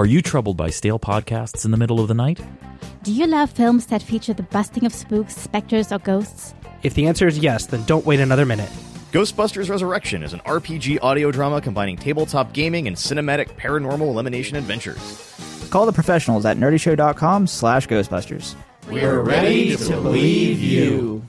Are you troubled by stale podcasts in the middle of the night? Do you love films that feature the busting of spooks, specters, or ghosts? If the answer is yes, then don't wait another minute. Ghostbusters Resurrection is an RPG audio drama combining tabletop gaming and cinematic paranormal elimination adventures. Call the professionals at nerdyshow.com slash ghostbusters. We're ready to believe you.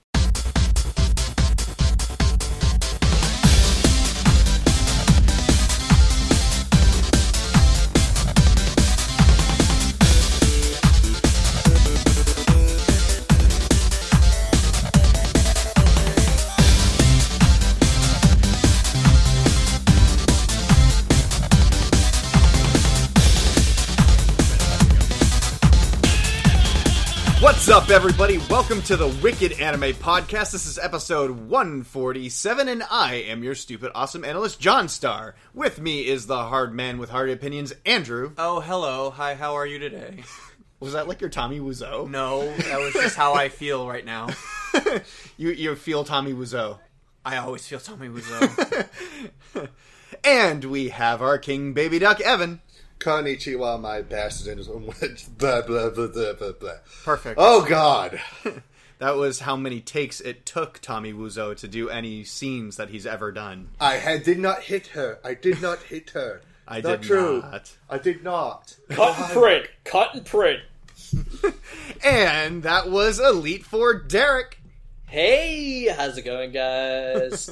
What's up, everybody? Welcome to the Wicked Anime Podcast. This is episode 147, and I am your stupid, awesome analyst, John Star. With me is the hard man with hard opinions, Andrew. Oh, hello. Hi, how are you today? Was that like your Tommy Wiseau? No, that was just how I feel right now. You you feel Tommy Wiseau. I always feel Tommy Wiseau. And we have our king baby duck, Evan. Konnichiwa, my bastard. blah, blah, blah, blah, blah, blah. Perfect. Oh, God. That was how many takes it took Tommy Wiseau to do any scenes that he's ever done. I had, did not hit her. I did not hit her. I not did true. not. I did not. Cut and print. Cut and print. And that was Elite Four Derek. Hey, how's it going, guys?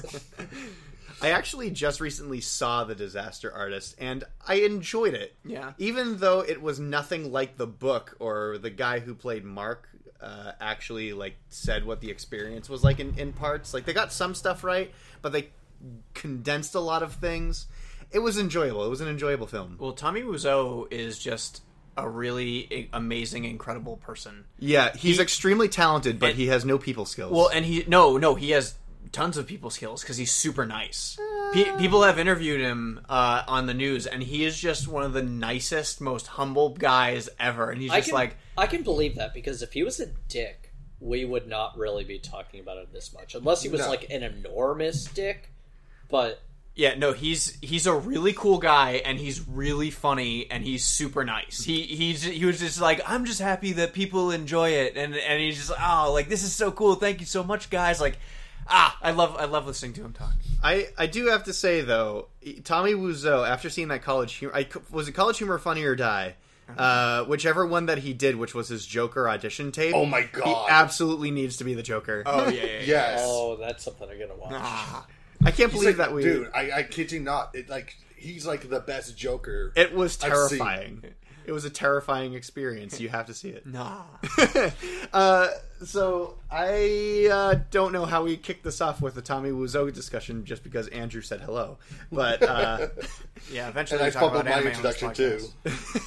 I actually just recently saw The Disaster Artist and I enjoyed it. Yeah. Even though it was nothing like the book or the guy who played Mark uh, actually like said what the experience was like in, in parts. Like they got some stuff right, but they condensed a lot of things. It was enjoyable. It was an enjoyable film. well, Tommy Wiseau is just a really amazing, incredible person. Yeah, he's He- extremely talented, but and- he has no people skills. Well, and he no, no, he has tons of people's skills because he's super nice. Pe- people have interviewed him uh, on the news, and he is just one of the nicest, most humble guys ever. And he's I just can, like, I can believe that because if he was a dick, we would not really be talking about it this much, unless he was No. like an enormous dick. But Yeah, no, he's he's a really cool guy, and he's really funny, and he's super nice. He he's he was just like, I'm just happy that people enjoy it, and and he's just oh, like this is so cool. Thank you so much, guys. Like, ah, I love I love listening to him talk. I, I do have to say though, Tommy Wiseau, after seeing that College Humor, I, was it College Humor Funny or Die? Uh, whichever one that he did, which was his Joker audition tape. Oh my god, He God. absolutely needs to be the Joker. Oh yeah, yeah, yeah. Yes. oh, that's something I'm gonna watch. I can't He's believe like- that we. Dude, I, I kid you not. It, like, he's like the best Joker. it was I've seen. terrifying. It was a terrifying experience. You have to see it. Nah. uh, so I uh, don't know how we kicked this off with the Tommy Wiseau discussion, just because Andrew said hello. But uh, Yeah, eventually and I we talk fumbled about my anime on this introduction,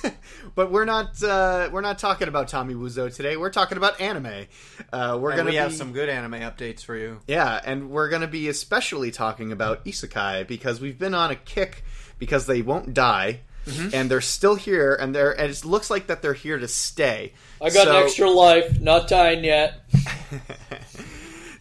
too. but we're not uh, we're not talking about Tommy Wiseau today. We're talking about anime. Uh, we're And gonna we have some good anime updates for you. Yeah, and we're going to be especially talking about isekai because we've been on a kick because they won't die. Mm-hmm. And they're still here, and they're and it looks like that they're here to stay. I got So- an extra life, not dying yet.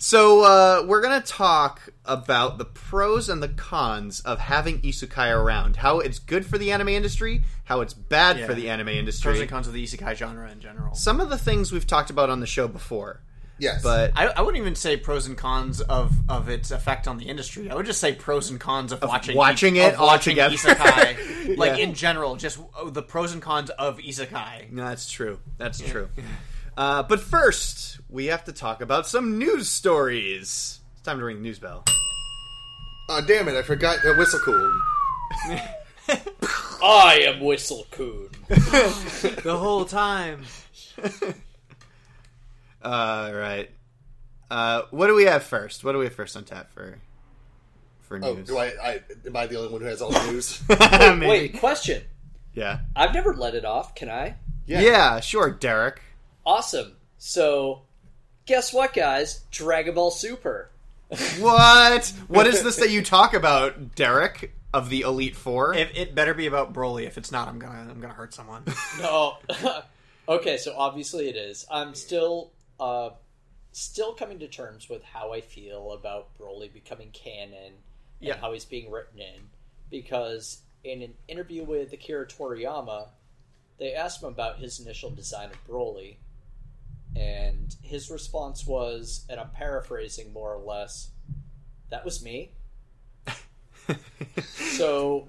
So uh, we're gonna talk about the pros and the cons of having isekai around. How it's good for the anime industry, how it's bad Yeah. for the anime industry. Pros and cons of the isekai genre in general. Some of the things we've talked about on the show before. Yes. But I, I wouldn't even say pros and cons of, of its effect on the industry. I would just say pros and cons of, watching watching it all watching together. isekai, like Yeah. in general, just oh, the pros and cons of isekai. No, that's true. That's true. Uh, but first, we have to talk about some news stories. It's time to ring the news bell. Oh, damn it, I forgot the whistle cool. I am Whistle Coon. the whole time. All right. Uh, what do we have first? What do we have first on tap for for news? Oh, do I, I? Am I the only one who has all the news? Maybe. Wait, question. Yeah. I've never let it off. Can I? yeah. yeah, sure, Derek. Awesome. So, guess what, guys? Dragon Ball Super. What? what is this that you talk about, Derek of the Elite Four? If, it better be about Broly. If it's not, I'm gonna I'm gonna hurt someone. No. okay, so obviously it is. I'm still uh still coming to terms with how I feel about Broly becoming canon and Yeah. how he's being written in because in an interview with Akira Toriyama, they asked him about his initial design of Broly and his response was, and I'm paraphrasing more or less, that was me. so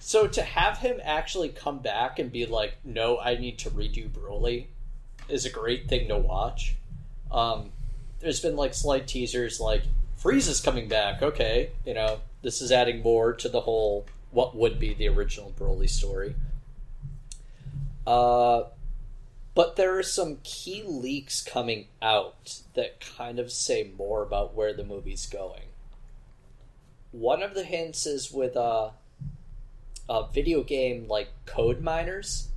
so to have him actually come back and be like, "No, I need to redo Broly," is a great thing to watch. Um, there's been like slight teasers, like Frieza's coming back. Okay, you know this is adding more to the whole what would be the original Broly story. Uh, but there are some key leaks coming out that kind of say more about where the movie's going. One of the hints is with uh, a video game like Code Miners.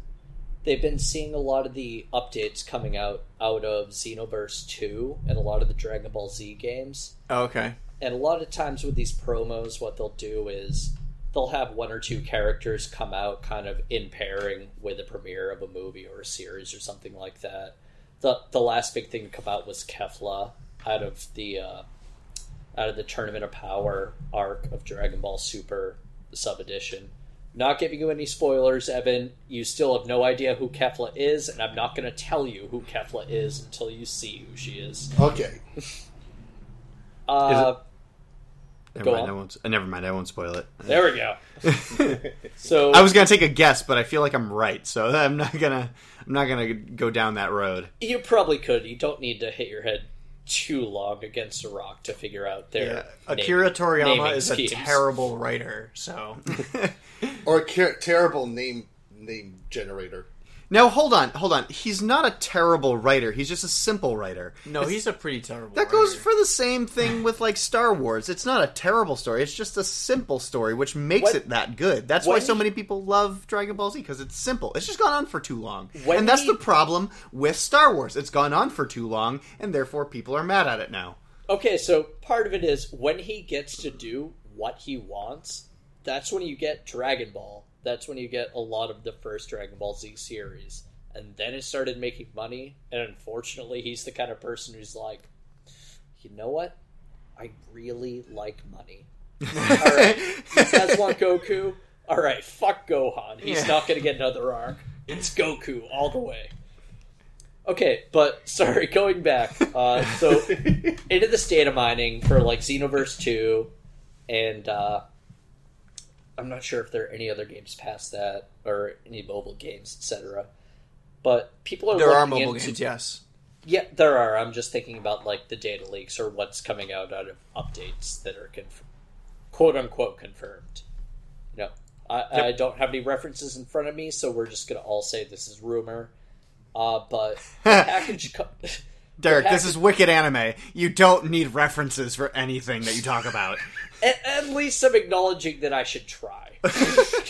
They've been seeing a lot of the updates coming out out of Xenoverse 2 and a lot of the Dragon Ball Z games. Oh, okay. And a lot of times with these promos, what they'll do is they'll have one or two characters come out kind of in pairing with the premiere of a movie or a series or something like that. The the last big thing to come out was Kefla out of the uh, out of the Tournament of Power arc of Dragon Ball Super sub edition. Not giving you any spoilers, Evan. You still have no idea who Kefla is, and I'm not going to tell you who Kefla is until you see who she is. Okay. Uh, Never mind, on. I won't. Uh, never mind, I won't spoil it. There we go. so I was gonna take a guess, but I feel like I'm right, so I'm not gonna. I'm not gonna go down that road. You probably could. You don't need to hit your head too long against a rock to figure out their Yeah. name- Akira Toriyama naming is a terrible writer, so Or a car- terrible name name generator. Now hold on, hold on. He's not a terrible writer. He's just a simple writer. no, he's a pretty terrible. That goes for the same thing with like Star Wars. It's not a terrible story. It's just a simple story, which makes When- it that good. That's why so he- many people love Dragon Ball Z because it's simple. It's just gone on for too long, When and that's he- the problem with Star Wars. It's gone on for too long, and therefore people are mad at it now. Okay, so part of it is when he gets to do what he wants, that's when you get Dragon Ball. That's when you get a lot of the first Dragon Ball Z series. And then it started making money, and unfortunately, he's the kind of person who's like, you know what? I really like money. Alright, you guys want Goku? Alright, fuck Gohan. He's Yeah. not gonna get another arc. It's Goku all the way. Okay, but sorry, going back. Uh, so into this data mining for like Xenoverse 2, and uh, I'm not sure if there are any other games past that or any mobile games, etc. But people are There are mobile into- games, yes. Yeah, there are. I'm just thinking about like the data leaks or what's coming out out of updates that are conf- quote unquote confirmed. You know, I, I don't have any references in front of me, so we're just gonna all say this is rumor. Uh, but package. Co- Derek, this is wicked anime. You don't need references for anything that you talk about. At, at least I'm acknowledging that I should try.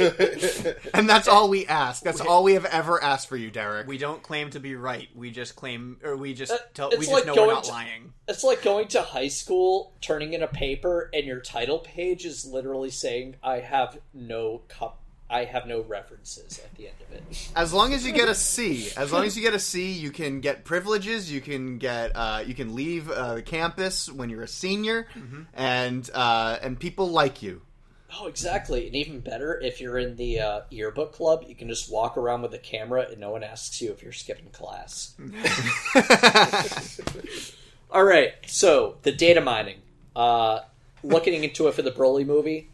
And that's all we ask. That's all we have ever asked for you, Derek. We don't claim to be right. We just claim, or we just Uh, tell, it's we just like know we're not to- lying. It's like going to high school, turning in a paper, and your title page is literally saying, "I have no cup." I have no references at the end of it. As long as you get a C, as long as you get a C, you can get privileges. You can get, uh, you can leave uh, the campus when you're a senior, and uh, and people like you. Oh, exactly. And even better, if you're in the uh, yearbook club, you can just walk around with a camera and no one asks you if you're skipping class. All right, so the data mining. Uh, looking into it for the Broly movie.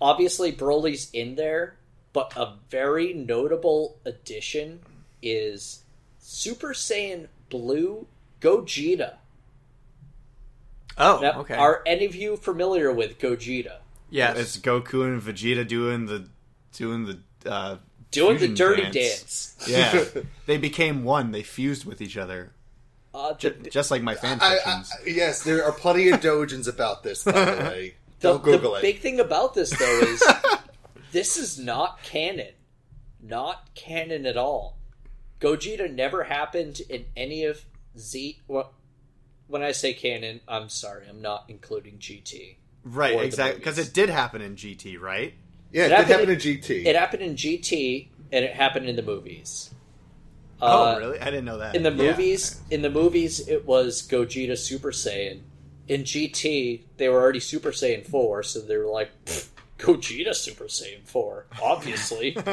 Obviously, Broly's in there, but a very notable addition is Super Saiyan Blue Gogeta. Oh, Now, okay. Are any of you familiar with Gogeta? Yeah, It's Goku and Vegeta doing the doing the uh, Doing the dirty dance. Yeah, they became one. They fused with each other, Uh, Ju- just like my fan I, I, fictions. yes, there are plenty of dojins about this. By the way, The, don't Google the it. big thing about this, though, is this is not canon. Not canon at all. Gogeta never happened in any of Z. Well, when I say canon, I'm sorry, I'm not including GT. right, exactly. Because it did happen in GT, right? Yeah, it, It did happened happen in- in GT. It happened in GT, and it happened in the movies. oh, Uh, really? I didn't know that. In the Yeah. movies, in the movies, it was Gogeta Super Saiyan. In GT, they were already Super Saiyan four, so they were like, "Pfft, Gogeta Super Saiyan four, obviously.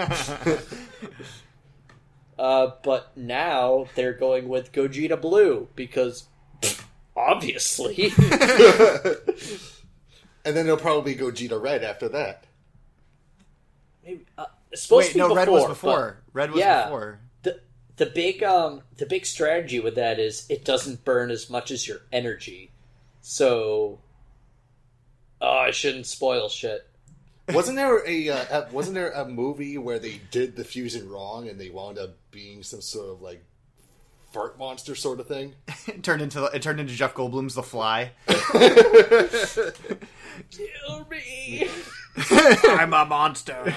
uh, but now they're going with Gogeta Blue because, pfft, obviously. and then it'll probably go Gogeta Red after that. Maybe, uh, it's supposed Wait, to be no, before, Red was before. Red was yeah, before. The the big um the big strategy with that is it doesn't burn as much as your energy. So Oh, I shouldn't spoil shit. Wasn't there a, uh, a wasn't there a movie where they did the fusion wrong and they wound up being some sort of like fart monster sort of thing? It turned into it turned into Jeff Goldblum's The Fly. Kill me. I'm a monster.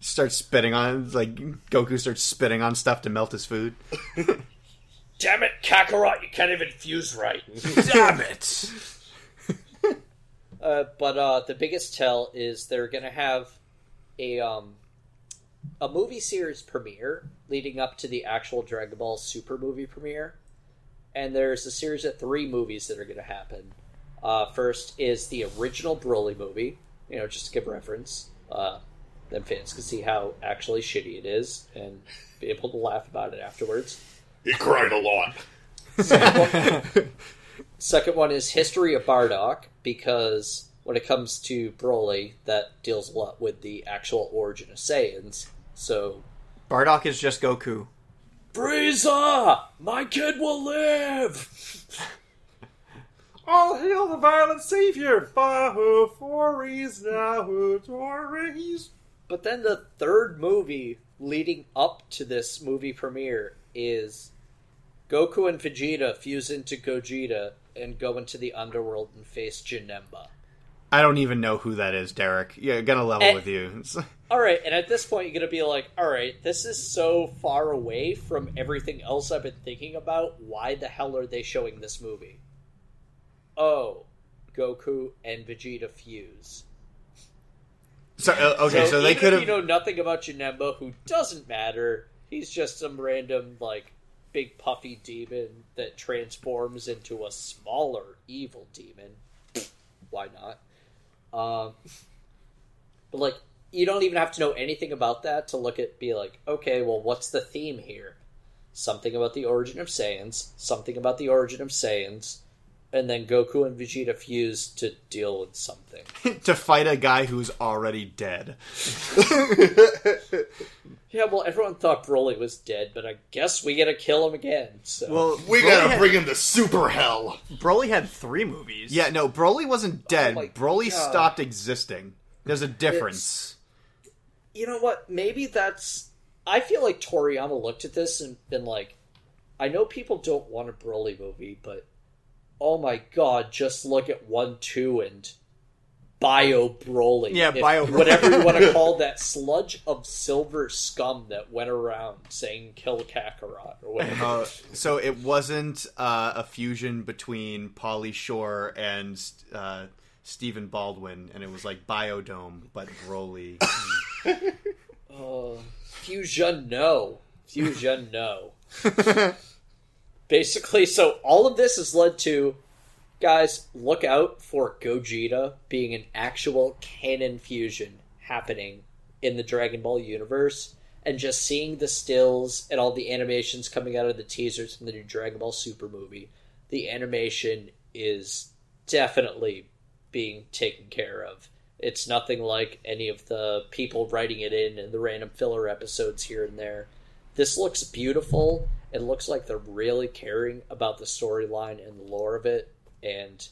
starts spitting on like Goku starts spitting on stuff to melt his food. Damn it, Kakarot, you can't even fuse right. Damn it. Uh, but uh, the biggest tell is they're gonna have a um, a movie series premiere leading up to the actual Dragon Ball Super movie premiere, and there's a series of three movies that are gonna happen. Uh, first is the original Broly movie, you know, just to give reference. Uh, then fans can see how actually shitty it is and be able to laugh about it afterwards. He cried a lot. Second one is History of Bardock, because when it comes to Broly, that deals a lot with the actual origin of Saiyans. So, Bardock is just Goku. Frieza! My kid will live! All hail the violent savior! Bahu Fories Nahu Tories. But then the third movie leading up to this movie premiere is Goku and Vegeta fuse into Gogeta and go into the underworld and face Janemba. I don't even know who that is, Derek. Yeah, gonna level Eh. with you. All right, and at this point, you're gonna be like, all right, this is so far away from everything else I've been thinking about. Why the hell are they showing this movie? Oh, Goku and Vegeta fuse. So uh, okay, so, they could have. you know nothing about Janemba, who doesn't matter. He's just some random like big puffy demon that transforms into a smaller evil demon. Why not? Um, but like, you don't even have to know anything about that to look at be like, okay, well, what's the theme here? Something about the origin of Saiyans, something about the origin of Saiyans, and then Goku and Vegeta fuse to deal with something. to fight a guy who's already dead. Yeah, well, everyone thought Broly was dead, but I guess we gotta kill him again. So. Well, We Broly gotta had- bring him to super hell. Broly had three movies. Yeah, no, Broly wasn't oh dead. my Broly God. stopped existing. There's a difference. you know what? Maybe that's. I feel like Toriyama looked at this and been like, I know people don't want a Broly movie, but oh my god, just look at one, two, and Bio Broly. Yeah, If- Bio Broly. whatever you want to call that sludge of silver scum that went around saying "kill Kakarot" or whatever. Uh, so it wasn't uh, a fusion between Pauly Shore and uh, Stephen Baldwin, and it was like Biodome, but Broly. Uh, fusion, no. Fusion, no. Basically, so all of this has led to guys, look out for Gogeta being an actual canon fusion happening in the Dragon Ball universe. And just seeing the stills and all the animations coming out of the teasers from the new Dragon Ball Super movie, the animation is definitely being taken care of. It's nothing like any of the people writing it in and the random filler episodes here and there. This looks beautiful, It looks like they're really caring about the storyline and the lore of it. And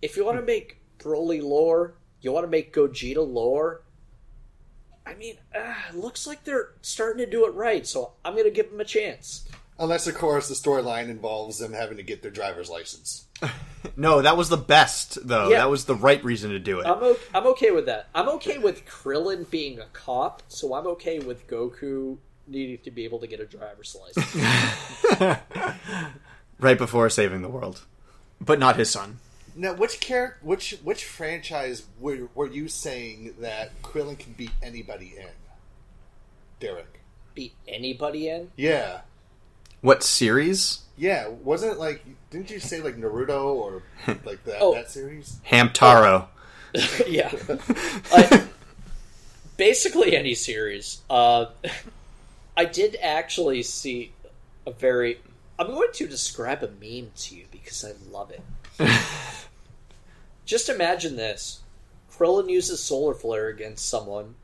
if you want to make Broly lore, you want to make Gogeta lore. I mean, uh, looks like they're starting to do it right, so I'm going to give them a chance. Unless, of course, the storyline involves them having to get their driver's license. no, that was the best though. Yeah. That was the right reason to do it. I'm okay, I'm okay with that. I'm okay with Krillin being a cop, so I'm okay with Goku needing to be able to get a driver's license. right before saving the world, but not his son. Now, which character, which which franchise were, were you saying that Krillin can beat anybody in? Derek. Beat anybody in? Yeah, What series? yeah. Wasn't it like? Didn't you say like Naruto or like that Oh. that series? Hamtaro. yeah. I, basically any series. Uh, I did actually see a very. I'm going to describe a meme to you because I love it. Just imagine this: Krillin uses solar flare against someone,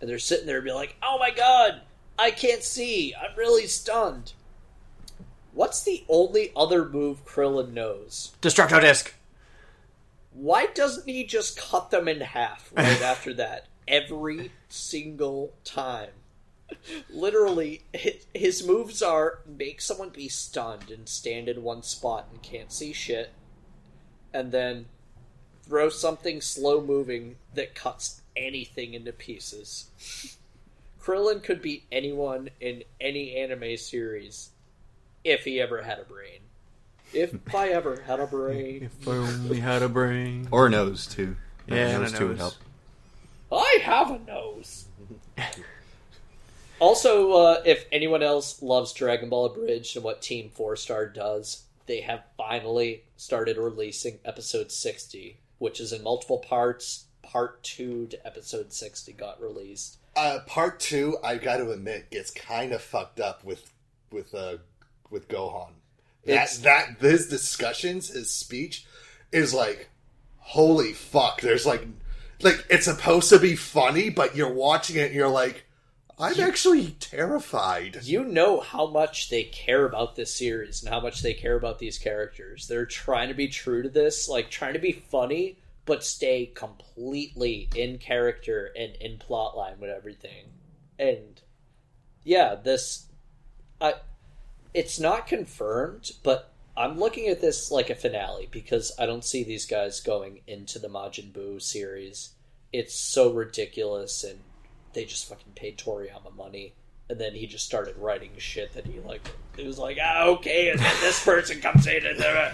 and they're sitting there and be like, "Oh my god, I can't see. I'm really stunned." What's the only other move Krillin knows? Destructo disc. Why doesn't he just cut them in half right after that? Every single time. Literally, his, his moves are make someone be stunned and stand in one spot and can't see shit, and then throw something slow moving that cuts anything into pieces. Krillin could beat anyone in any anime series if he ever had a brain. If I ever had a brain. If I only had a brain. Or a nose too. Yeah, and a nose too would help. I have a nose. also, uh, if anyone else loves Dragon Ball Abridged and what Team Four Star does, they have finally started releasing episode 60, which is in multiple parts. Part 2 to episode 60 got released. Uh, part two, I got to admit, gets kind of fucked up with with uh with Gohan. That It's- that his discussions, his speech, is like, holy fuck. There's like, like it's supposed to be funny, but you're watching it and you're like, I'm actually terrified. You know how much they care about this series and how much they care about these characters. They're trying to be true to this, like trying to be funny, but stay completely in character and in plotline with everything. And yeah, this I it's not confirmed, but I'm looking at this like a finale because I don't see these guys going into the Majin Buu series. It's so ridiculous and they just fucking paid Toriyama money and then he just started writing shit that he like it was like ah okay and then this person comes in and then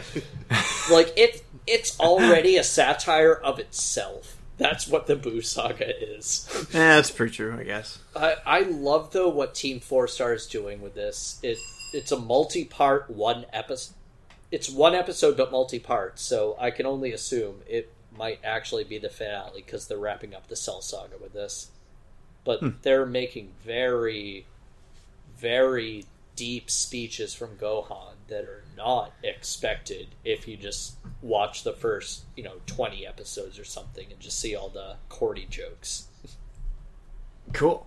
like it it's already a satire of itself that's what the Buu saga is Yeah, that's pretty true, I guess. I, I love though what Team Four Star is doing with this. It it's a multi-part one episode. It's one episode but multi-part, so I can only assume it might actually be the finale because they're wrapping up the Cell Saga with this. But Hmm. they're making very, very deep speeches from Gohan that are not expected if you just watch the first, you know, twenty episodes or something and just see all the corny jokes. Cool.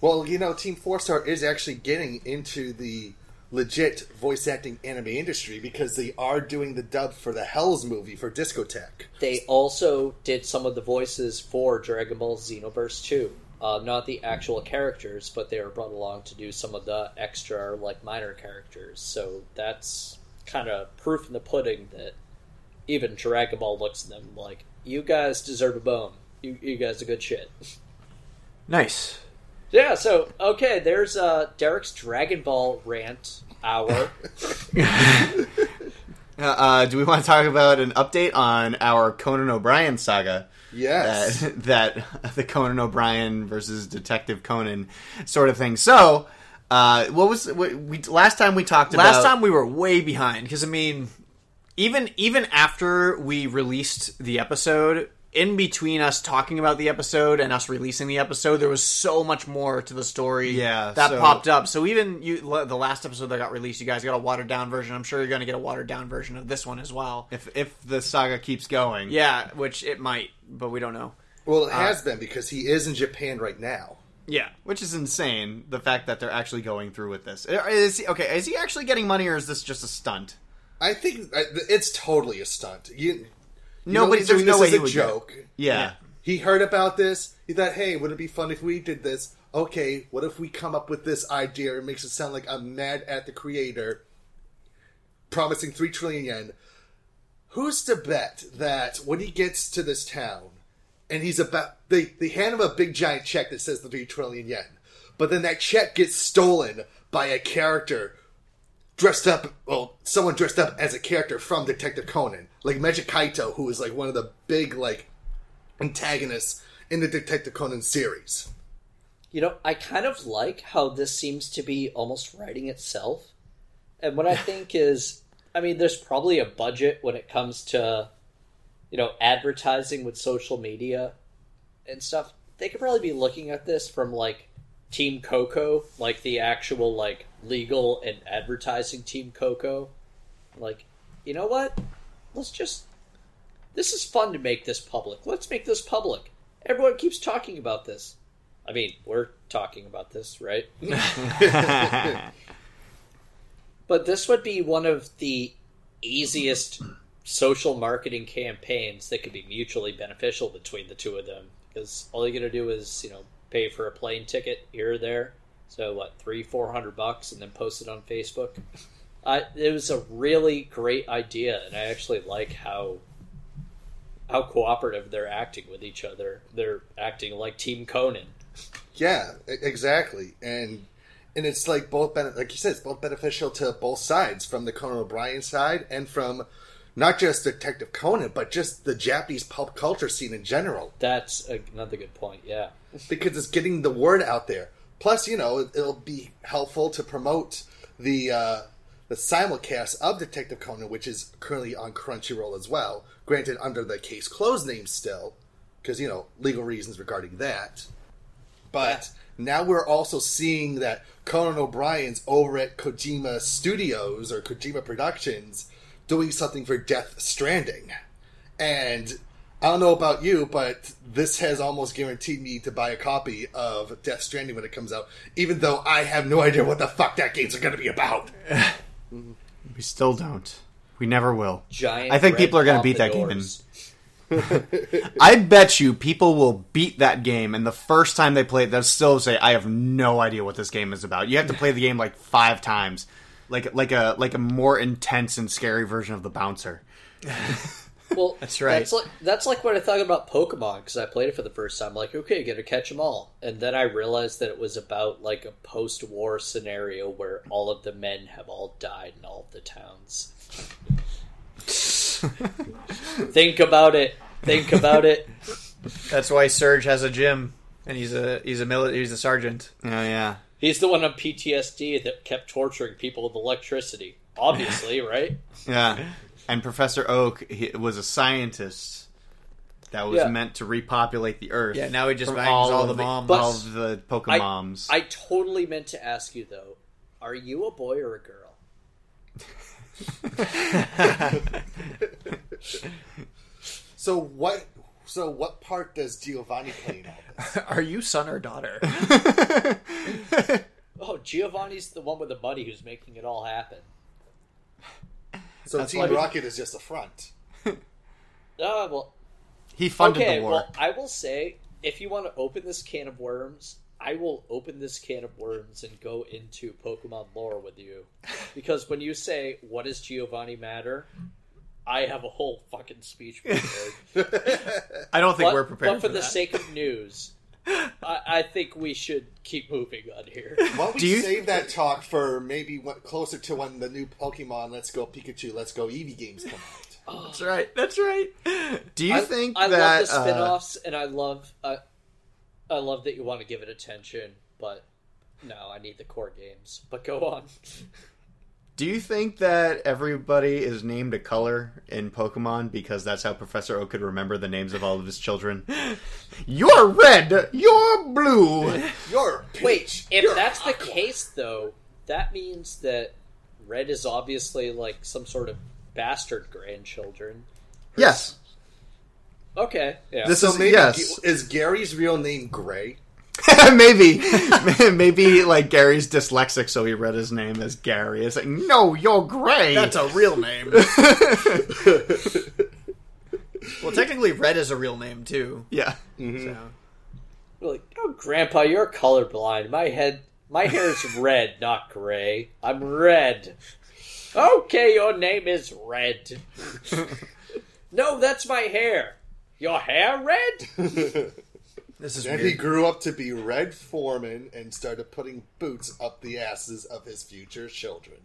Well, you know, Team Four Star is actually getting into the legit voice acting anime industry because they are doing the dub for the Hell's movie for Discotek. They also did some of the voices for Dragon Ball Xenoverse 2. Uh, not the actual characters, but they were brought along to do some of the extra, like, minor characters. So that's kind of proof in the pudding that even Dragon Ball looks at them like, you guys deserve a bone. You, you guys are good shit. Nice. Yeah, so, okay, there's uh, Derek's Dragon Ball rant hour. Uh, uh, do we want to talk about an update on our Conan O'Brien saga? Yes. That, that the Conan O'Brien versus Detective Conan sort of thing. So, uh, what was what we last time we talked about? Last time we were way behind because I mean, even even after we released the episode, in between us talking about the episode and us releasing the episode, there was so much more to the story. Yeah, that so- popped up. So even you, the last episode that got released, you guys got a watered down version. I'm sure you're going to get a watered down version of this one as well. if if the saga keeps going, Yeah, which it might, but we don't know. Well, it Uh, has been because he is in Japan right now. Yeah, which is insane. The fact that they're actually going through with this. Is he, okay, is he actually getting money, or is this just a stunt? I think uh, it's totally a stunt. You, you No, know but he's there's doing no this way as he a would joke. Yeah. He heard about this. He thought, "Hey, would it be fun if we did this?" Okay, what if we come up with this idea? It makes it sound like I'm mad at the creator, promising three trillion yen. Who's to bet that when he gets to this town, and he's about they they hand him a big giant check that says the three trillion yen, but then that check gets stolen by a character dressed up, well, someone dressed up as a character from Detective Conan, like Magic Kaito, who is like one of the big like antagonists in the Detective Conan series. You know, I kind of like how this seems to be almost writing itself. And what I think is, I mean, there's probably a budget when it comes to, you know, advertising with social media and stuff. They could probably be looking at this from like Team Coco, like the actual like legal and advertising Team Coco. Like, you know what? Let's just this is fun to make this public. Let's make this public. Everyone keeps talking about this. I mean, we're talking about this, right? but this would be one of the easiest social marketing campaigns that could be mutually beneficial between the two of them because all you got to do is, you know, pay for a plane ticket here or there. So what, three, four hundred bucks, and then post it on Facebook. I, it was a really great idea, and I actually like how how cooperative they're acting with each other. They're acting like Team Conan. Yeah, exactly, and and it's like both bene- like you said, it's both beneficial to both sides, from the Conan O'Brien side and from not just Detective Conan, but just the Japanese pulp culture scene in general. That's another good point. Yeah, because it's getting the word out there. Plus, you know, it'll be helpful to promote the uh, the simulcast of Detective Conan, which is currently on Crunchyroll as well. Granted, under the case closed name still, because you know legal reasons regarding that. But now we're also seeing that Conan O'Brien's over at Kojima Studios or Kojima Productions doing something for Death Stranding, and I don't know about you, but this has almost guaranteed me to buy a copy of Death Stranding when it comes out, even though I have no idea what the fuck that game's going to be about. We still don't. We never will. Giant I think people are going to beat that game. pompadours. And I bet you people will beat that game, and the first time they play it, they'll still say, "I have no idea what this game is about." You have to play the game like five times, like like a like a more intense and scary version of the bouncer. Well, That's right. That's like that's like what I thought about Pokemon because I played it for the first time. Like, okay, got to catch them all, and then I realized that it was about like a post-war scenario where all of the men have all died in all of the towns. Think about it. Think about it. That's why Surge has a gym, and he's a he's a mili- he's a sergeant. Oh yeah, He's the one on PTSD that kept torturing people with electricity. Obviously, right? yeah. And Professor Oak he, was a scientist that was Yeah. meant to repopulate the Earth. Yeah, now he just from bangs all of the moms. But- all of the I, Pokemoms. I totally meant to ask you though: Are you a boy or a girl? So what? So what part does Giovanni play in all this? Are you son or daughter? Oh, Giovanni's the one with the buddy who's making it all happen. So That's Team Rocket is just a front. Ah, well, he funded okay, the war. well, I will say, if you want to open this can of worms, I will open this can of worms and go into Pokemon lore with you. Because when you say, what does Giovanni matter? I have a whole fucking speech prepared. I don't think but, we're prepared But for, for the sake of news, I, I think we should keep moving on here. Why don't we Do you- save that talk for maybe what, closer to when the new Pokemon Let's Go Pikachu, Let's Go Eevee games come out? That's right. That's right. Do you I, think I that love the uh, spin-offs and I love uh, I love that you want to give it attention, but no, I need the core games. But go on. Do you think that everybody is named a color in Pokemon because that's how Professor Oak could remember the names of all of his children? You're red. You're blue. You're Wait, if You're that's the case though, that means that Red is obviously like some sort of bastard grandchildren. Yes. Okay. Yeah. This so is maybe yes. is Gary's real name Gray? maybe, maybe like Gary's dyslexic, so he read his name as Gary. It's like, no, you're Gray. That's a real name. well, technically, Red is a real name too. Yeah. Mm-hmm. So. We're like, oh, Grandpa, you're colorblind. My head, my hair is red, not gray. I'm red. Okay, your name is Red. no, that's my hair. Your hair red? This is and weird. he grew up to be Red Foreman and started putting boots up the asses of his future children.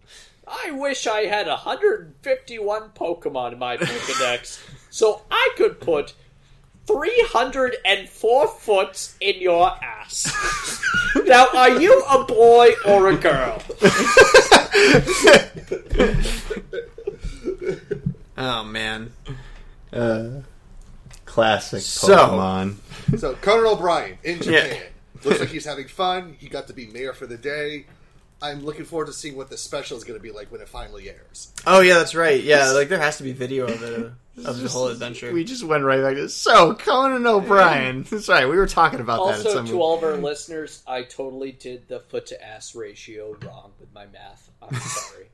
I wish I had 151 Pokemon in my Pokedex so I could put 304 foot in your ass. now, are you a boy or a girl? Oh man. Uh, classic So- Pokemon. So Conan O'Brien in Yeah. Japan looks like he's having fun. He got to be mayor for the day. I'm looking forward to seeing what the special is going to be like when it finally airs. Oh yeah, that's right. Yeah, like there has to be video of it of the whole adventure. We just went right back to so Conan O'Brien. That's right. We were talking about that. At Also, some to all of our listeners, I totally did the foot to ass ratio wrong with my math. I'm sorry.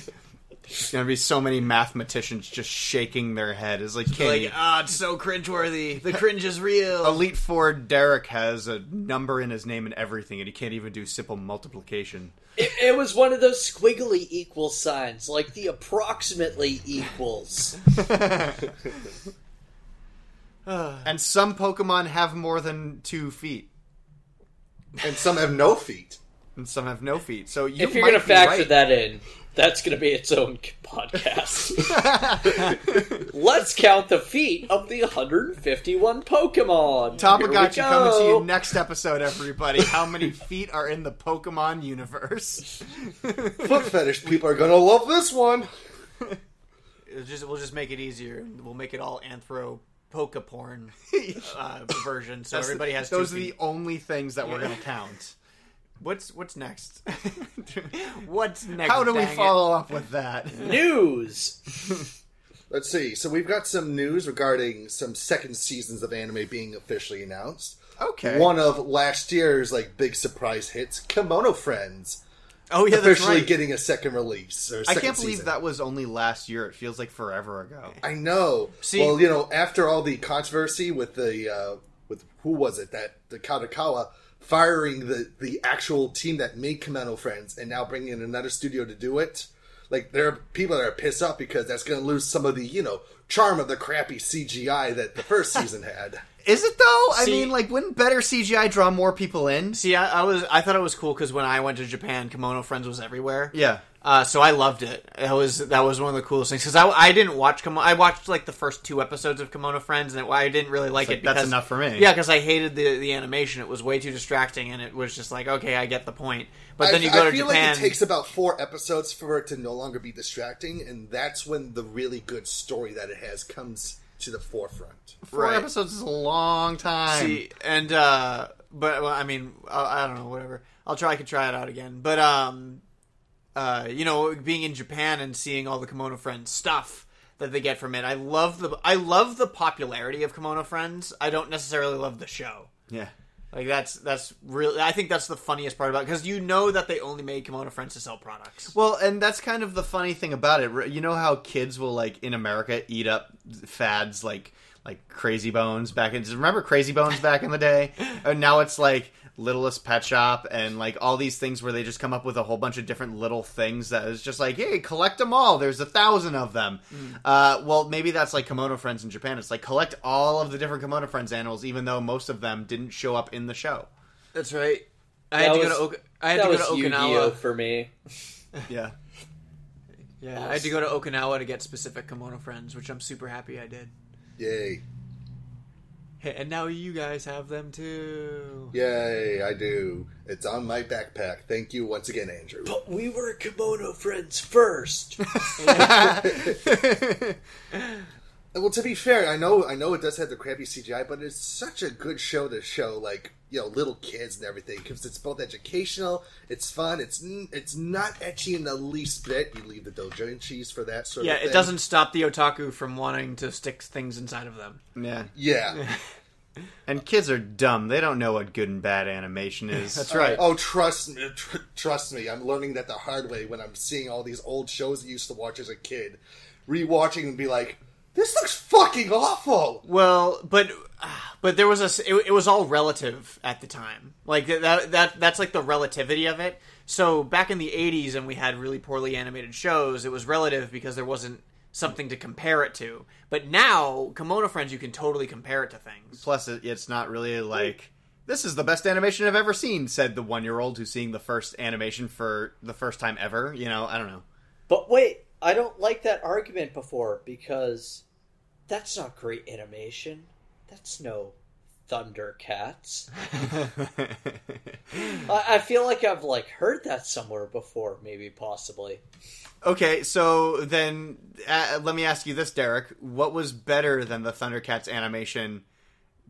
There's gonna be so many mathematicians just shaking their head. It's like, can like you- ah, it's so cringeworthy. The cringe is real. Elite Four Derek has a number in his name and everything, and he can't even do simple multiplication. it, it was one of those squiggly equal signs, like the approximately equals. and some Pokemon have more than two feet, and some have no feet, and some have no feet. So you if you're might going to be factor right. that in, that's going to be its own podcast. Let's count the feet of the 151 Pokemon. Here we Tamagotchi coming to you next episode, everybody. How many feet are in the Pokemon universe? Foot fetish people are going to love this one. It'll just we'll just make it easier. We'll make it all anthro poke porn uh, version, so That's everybody has. Those two are the only things that we're going to count. What's what's next? what's next? How do we dang it? follow up with that? News. Let's see. So we've got some news regarding some second seasons of anime being officially announced. Okay. One of last year's like big surprise hits, Kemono Friends. Oh, yeah, that's officially right. getting a second release. Or I can't believe season. that was only last year. It feels like forever ago. I know. See- well, you know, after all the controversy with the uh, with who was it that the Kadokawa firing the the actual team that made Kemono Friends and now bringing in another studio to do it, like there are people that are pissed off because that's going to lose some of the you know charm of the crappy CGI that the first season had. Is it though? I mean, like, wouldn't better CGI draw more people in? See, I, I was I thought it was cool because when I went to Japan, Kemono Friends was everywhere. Yeah. Uh, so I loved it. That was that was one of the coolest things because I, I didn't watch Kemono. I watched like the first two episodes of Kemono Friends, and I didn't really like like, it. that's because, enough for me. Yeah, because I hated the the animation. It was way too distracting, and it was just like, okay, I get the point. But then I, you go I to feel Japan. like it takes about four episodes for it to no longer be distracting, and that's when the really good story that it has comes to the forefront. Four Right. episodes is a long time. See, and uh, but well, I mean, I, I don't know, whatever. I'll try. I could try it out again. But um, uh, you know, being in Japan and seeing all the Kemono Friends stuff that they get from it, I love the I love the popularity of Kemono Friends. I don't necessarily love the show. yeah. Like that's that's really. I think that's the funniest part about it because you know that they only made Kemono Friends to sell products. Well, and that's kind of the funny thing about it. You know how kids will like in America eat up fads like like Crazy Bones back in. Remember Crazy Bones back in the day? And now it's like Littlest Pet Shop and like all these things where they just come up with a whole bunch of different little things that is just like, hey, collect them all. There's a thousand of them. Uh, well, maybe that's like Kemono Friends in Japan. It's like collect all of the different Kemono Friends animals, even though most of them didn't show up in the show. That's right. I That had to was- go to Oka- I had that to go was to Yu-Gi-Oh Okinawa for me. Yeah. Yeah, I had to go to Okinawa to get specific Kemono Friends, which I'm super happy I did. Yay. Hey, and now you guys have them too. Yay, I do. It's on my backpack. Thank you once again, Andrew. But we were kemono friends first. Well, to be fair, I know I know it does have the crappy CGI, but it's such a good show to show like you know little kids and everything because it's both educational, it's fun, it's it's not ecchi in the least bit. You leave the doujinshis for that sort Yeah, of thing. Yeah, it doesn't stop the otaku from wanting to stick things inside of them. Yeah. Yeah. And kids are dumb. They don't know what good and bad animation is. That's right. Oh, trust me, tr- trust me. I'm learning that the hard way when I'm seeing all these old shows I used to watch as a kid, rewatching and be like, "This looks fucking awful." Well, but but there was a it, it was all relative at the time. Like that that that's like the relativity of it. So back in the 80s and we had really poorly animated shows, it was relative because there wasn't something to compare it to. But now, Kemono Friends you can totally compare it to things. Plus, it, it's not really like this is the best animation I've ever seen," said the one-year-old who's seeing the first animation for the first time ever. You know, I don't know. But wait, I don't like that argument before because that's not great animation. That's no Thundercats. I, I feel like I've like heard that somewhere before, maybe possibly. Okay, so then uh, let me ask you this, Derek: What was better than the Thundercats animation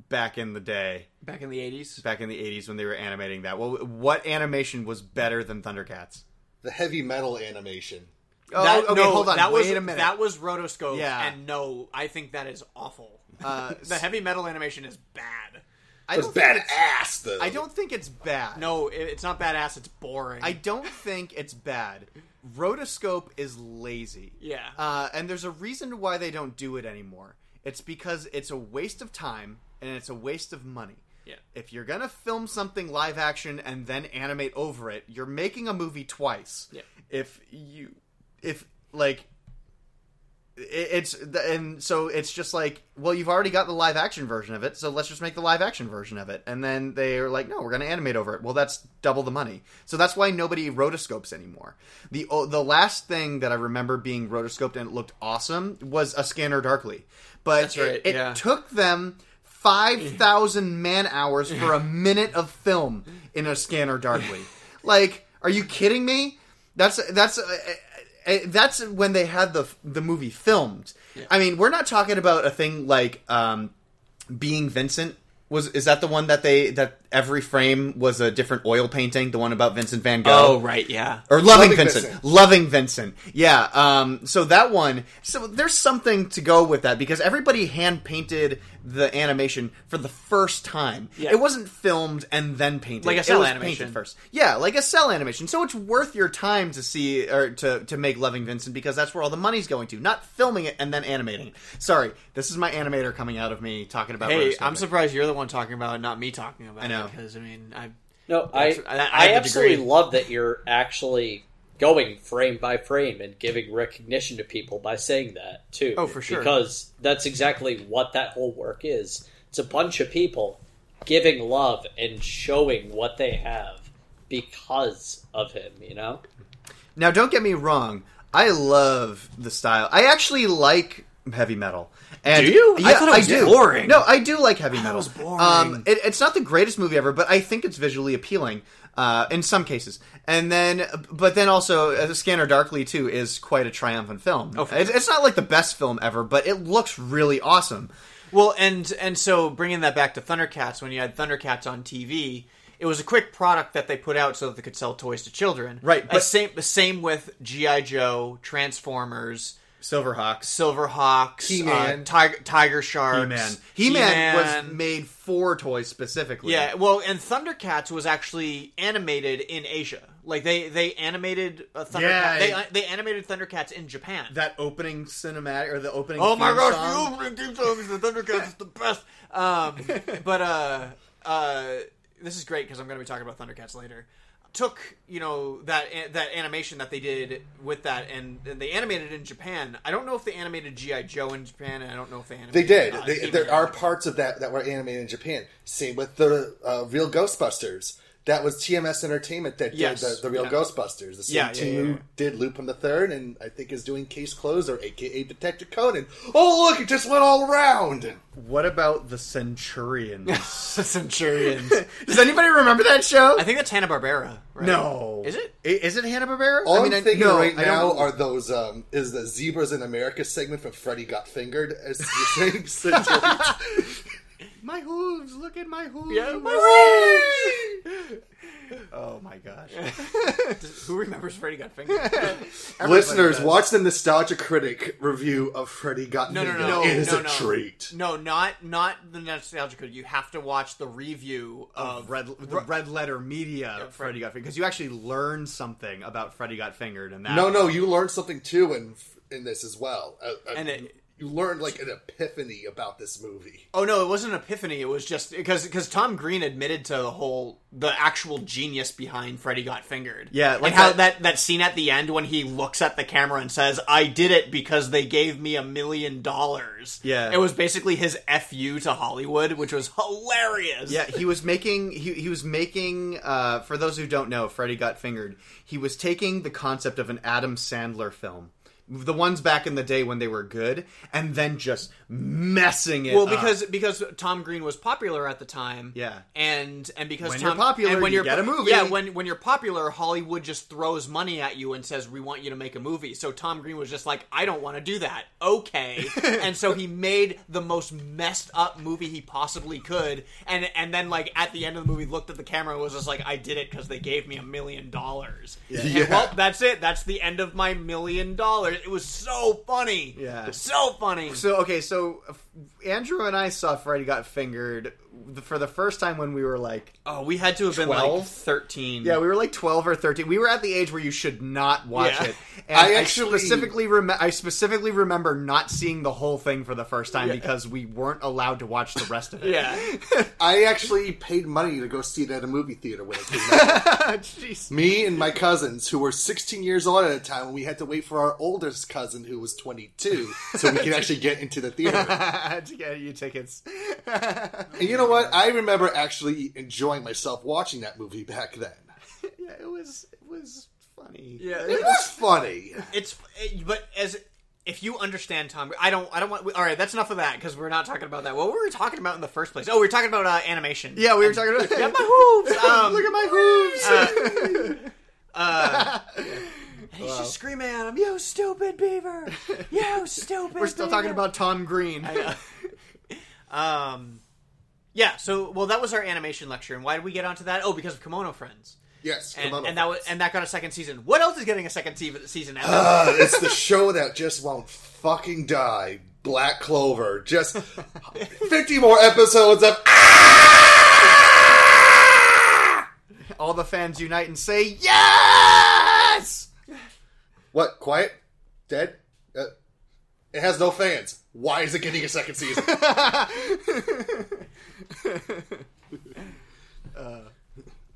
back in the day? Back in the 80s? Back in the '80s when they were animating that. Well, what animation was better than Thundercats? The heavy metal animation. Oh, That- okay, no, hold on. That Wait was a minute. that was rotoscope. Yeah. and no, I think that is awful. Uh, the heavy metal animation is bad. I It was don't think it's- badass though. I don't think it's bad. No, it, it's not badass. It's boring. I don't think it's bad. Rotoscope is lazy. Yeah. Uh, and there's a reason why they don't do it anymore. It's because it's a waste of time and it's a waste of money. Yeah. If you're gonna film something live action and then animate over it, you're making a movie twice. Yeah. If you, if like, it's and so it's just like, well, you've already got the live action version of it, so let's just make the live action version of it. And then they're like, no, we're gonna animate over it. Well, that's double the money. So that's why nobody rotoscopes anymore. The the last thing that I remember being rotoscoped and it looked awesome was a Scanner Darkly, but That's right, it, it yeah. took them. 5,000 man hours for a minute of film in a scanner darkly. Like, are you kidding me? That's that's that's when they had the the movie filmed. I mean, we're not talking about a thing like um, being Vincent. Was is that the one that they that every frame was a different oil painting? The one about Vincent Van Gogh. Oh, right, yeah. Or loving, Loving Vincent. Vincent. Loving Vincent. Yeah. Um, so that one. So there's something to go with that because everybody hand painted the animation for the first time. Yeah. It wasn't filmed and then painted. Like a It cell was animation. painted first. Yeah, like a cell animation. So it's worth your time to see or to to make Loving Vincent because that's where all the money's going to, not filming it and then animating. it. Sorry, this is my animator coming out of me talking about. Hey, rotoscoping. I'm surprised you're the one talking about it, not me talking about I know. it. Because I mean, I No, I I- I I, absolutely degree. love that you're actually going frame by frame and giving recognition to people by saying that too. Oh, for sure. Because that's exactly what that whole work is. It's a bunch of people giving love and showing what they have because of him. You know. Now, don't get me wrong. I love the style. I actually like heavy metal. And Do you? I Yeah, thought it was do. boring. No, I do like heavy metal. was boring. Um, it, it's not the greatest movie ever, but I think it's visually appealing uh, in some cases. And then, but then also, uh, Scanner Darkly too is quite a triumphant film. Oh, it's, it's not like the best film ever, but it looks really awesome. Well, and and so bringing that back to Thundercats, when you had Thundercats on TV, it was a quick product that they put out so that they could sell toys to children. Right, Uh, but- same the same with GI Joe, Transformers, Silverhawks, Silverhawks, He-Man. uh, Tiger Tiger Sharks, He-Man. He-Man was made for toys specifically. Yeah, well, and Thundercats was actually animated in Asia. Like they they animated uh, Thundercats. Yeah. They they animated Thundercats in Japan. That opening cinematic or the opening. Oh my theme gosh, song. the opening theme song is the Thundercats is the best. Um, but uh, uh, this is great because I'm going to be talking about Thundercats later. Took you know that that animation that they did with that, and, and they animated it in Japan. I don't know if they animated GI Joe in Japan, and I don't know if they animated. They did. uh, They, there are parts of that that were animated in Japan. Same with the uh, real Ghostbusters. That was TMS Entertainment that did Yes. the, the real Yeah. Ghostbusters. The same Yeah, yeah, team yeah, who yeah. did Lupin the Third, and I think is doing Case Closed or AKA Detective Conan. Oh look, it just went all around. What about the Centurions? Centurions. Does anybody remember that show? I think that's Hanna Barbera. Right? No. is it? I- Is it Hanna Barbera? All I mean, I'm I- thinking no, right now are those um, is the Zebras in America segment from Freddy Got Fingered as you're saying. Centurions. My hooves! Look at my hooves! Yeah, my oh my gosh! Who remembers Freddy Got Fingered? Listeners, does. watch the Nostalgia Critic review of Freddy Got No, no, Fingered. no, It is no, a no. treat. No, not not the nostalgia code. You have to watch the review of, of red the red letter media Freddy got fingered because you actually learn something about Freddy got fingered and that No, no, you learned something too in in this as well. Uh, uh, And it- you learned like an epiphany about this movie. Oh no, it wasn't an epiphany. It was just because because Tom Green admitted to the whole the actual genius behind Freddy Got Fingered. Yeah, like like how that- that that scene at the end when he looks at the camera and says, "I did it because they gave me a million dollars." Yeah. it was basically his fu to Hollywood, which was hilarious. Yeah, he was making he, he was making uh, for those who don't know, Freddy got fingered. He was taking the concept of an Adam Sandler film. The ones back in the day when they were good, and then just messing it. Up. Well, up. because because Tom Green was popular at the time, Yeah. and and because When Tom, you're popular, and when you you're get a movie. yeah, when when you're popular, Hollywood just throws money at you and says we want you to make a movie. So Tom Green was just like, I don't want to do that. Okay, and so he made the most messed up movie he possibly could, and and then like at the end of the movie, looked at the camera and was just like, I did it because they gave me a million dollars. And, Yeah. Well, that's it. That's the end of my million dollars. It was so funny. Yeah. so funny. So okay, so Andrew and I saw Freddy got fingered for the first time when we were like Oh, we had to have been like 12? thirteen. Yeah, we were like twelve or thirteen. We were at the age where you should not watch Yeah. it. And I I actually- specifically rem- I specifically remember not seeing the whole thing for the first time Yeah. because we weren't allowed to watch the rest of it. Yeah. I actually paid money to go see it at a movie theater when it came out. Jeez. Me and my cousins, who were 16 years old at the time, we had to wait for our oldest cousin, who was 22, so we could actually get into the theater. I had to get you tickets. And you know what? I remember actually enjoying myself watching that movie back then. yeah, it was it was funny. Yeah, It was funny. it's it- but as if you understand Tom, I don't. I don't want. All right, that's enough of that because we're not talking about that. What were we talking about in the first place? Oh, we were talking about uh, animation. Yeah, we were talking about Look at my hooves. Um, Look at my hooves. uh, and he's just screaming at him, "You stupid beaver! You stupid!" we're still talking about Tom Green. Um, yeah. So, well, that was our animation lecture, and why did we get onto that? Oh, because of Kemono Friends. Yes, And, and that was and that got a second season. What else is getting a second se- season? Uh, it's the show that just won't fucking die. Black Clover. Just 50 more episodes of. All the fans unite and say yes. What? Quiet? Dead? Uh, it has no fans. Why is it getting a second season?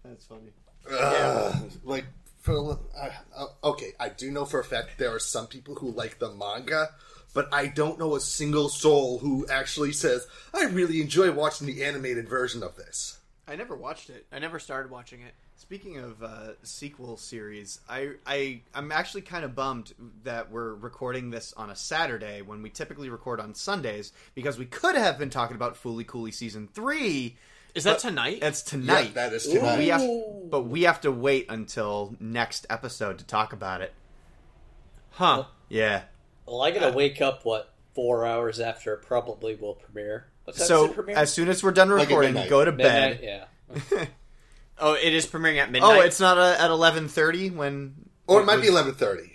That's funny. Uh, like, for, uh, uh, okay, I do know for a fact there are some people who like the manga, but I don't know a single soul who actually says, I really enjoy watching the animated version of this. I never watched it. I never started watching it. Speaking of uh, sequel series, I, I I'm actually kind of bummed that we're recording this on a Saturday when we typically record on Sundays because we could have been talking about Fooly Cooley season three. Is that but tonight? That's tonight. Yeah, that is tonight. we have, but we have to wait until next episode to talk about it. Huh? Yeah. Well, I gotta wake up what four hours after it probably will premiere. What time So it premiere? as soon as we're done recording, midnight. go to Midnight, bed. yeah. Oh, it is premiering at midnight. Oh, it's not uh at eleven thirty when. Or it might be 11.30.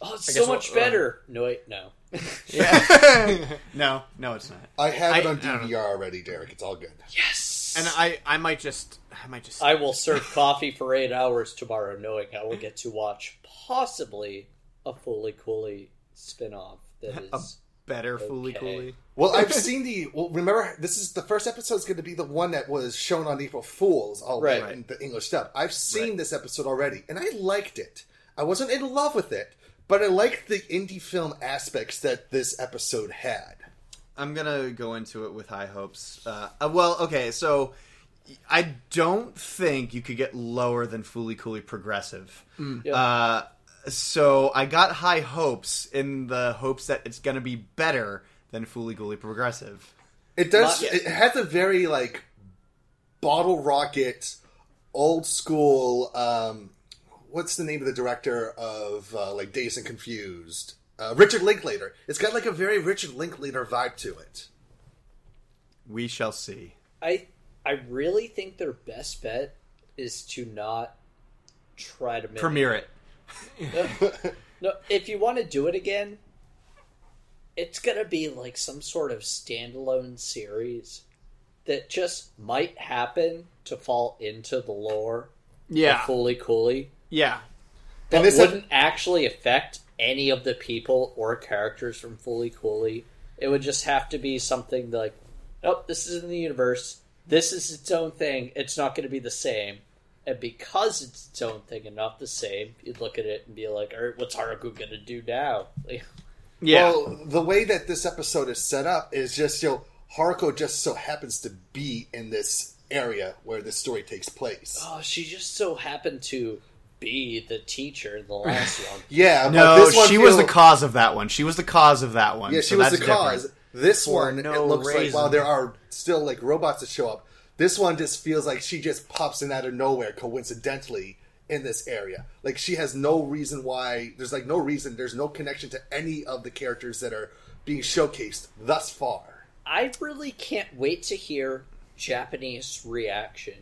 Oh, it's I so much we'll- uh, better. no, wait, no. No, no, it's not. I have it I- on I don't DVR already, Derek. It's all good. Yes. and I, I might just, I might just. I will serve coffee for eight hours tomorrow, knowing I will get to watch possibly a Fooly Cooley spin-off that is. Better Fooly Okay. Cooley. Well, I've seen the. Well, remember, this is the first episode is going to be the one that was shown on April Fools, all Right. in the English dub. I've seen this episode already, and I liked it. I wasn't in love with it, but I liked the indie film aspects that this episode had. I'm gonna go into it with high hopes. Uh, uh, well, okay, so I don't think you could get lower than Fooly Cooley Progressive. Yeah. Uh, so I got high hopes in the hopes that it's gonna be better than Fooly Cooley Progressive. It does. Not- It has a very like bottle rocket, old school. Um, what's the name of the director of uh, like Dazed and Confused? Uh, Richard Linklater. It's got like a very Richard Linklater vibe to it. We shall see. I I really think their best bet is to not try to mimic- Premiere it. no, if you want to do it again, it's gonna be like some sort of standalone series that just might happen to fall into the lore. Yeah. of Fooly Cooley. Yeah. And this- wouldn't actually affect any of the people or characters from Fooly Cooley. It would just have to be something like, oh, this is in the universe. This is its own thing. It's not going to be the same. And because it's its own thing and not the same, you'd look at it and be like, all right, what's Haruko going to do now? Like, Well, the way that this episode is set up is just you know Haruko just so happens to be in this area where this story takes place. oh, she just so happened to be the teacher in the last one. Yeah, but No, this one she was the cause of that one. She was the cause of that one. Yeah, so she was the that's cause. different. This For one, no it looks like reason. while there are still like robots that show up, this one just feels like she just pops in out of nowhere coincidentally in this area. Like she has no reason why. There's like no reason. There's no connection to any of the characters that are being showcased thus far. I really can't wait to hear Japanese reaction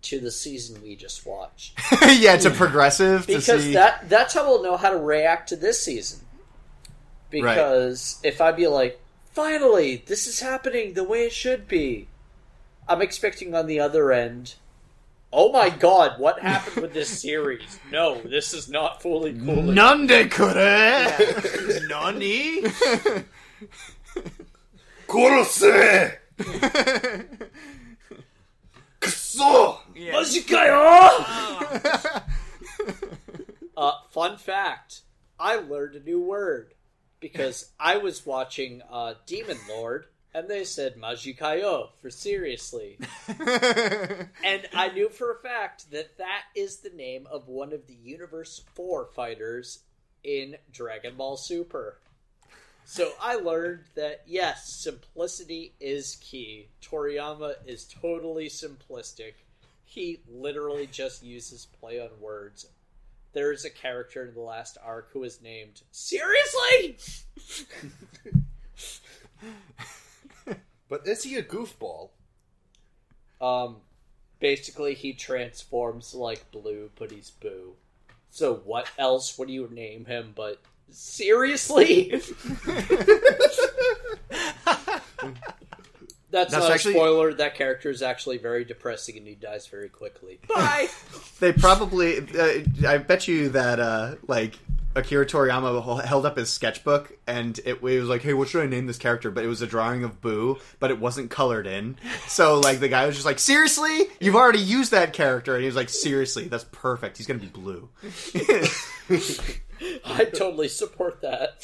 to the season we just watched. yeah, it's a progressive to because see. that that's how we'll know how to react to this season. Because if I'd be like, finally, this is happening the way it should be, I'm expecting on the other end. Oh my god, what happened with this series? No, this is not fully cool. Nande kure? Nani? Kurose! Kuso! Mazikayo! uh, fun fact I learned a new word because I was watching uh, Demon Lord and they said Majikayo for seriously. and I knew for a fact that that is the name of one of the Universe 4 fighters in Dragon Ball Super. So I learned that yes, simplicity is key. Toriyama is totally simplistic. He literally just uses play on words. There is a character in the last arc who is named Seriously? But is he a goofball? Um basically he transforms like blue, but he's Buu. So what else would you name him but seriously? That's, That's not actually- a spoiler. That character is actually very depressing and he dies very quickly. Bye. They probably. Uh, I bet you that uh, like Akira Toriyama held up his sketchbook and it, it was like, "Hey, what should I name this character?" But it was a drawing of Buu, but it wasn't colored in. So like the guy was just like, "Seriously, you've already used that character," and he was like, "Seriously, that's perfect. He's gonna be blue." I totally support that.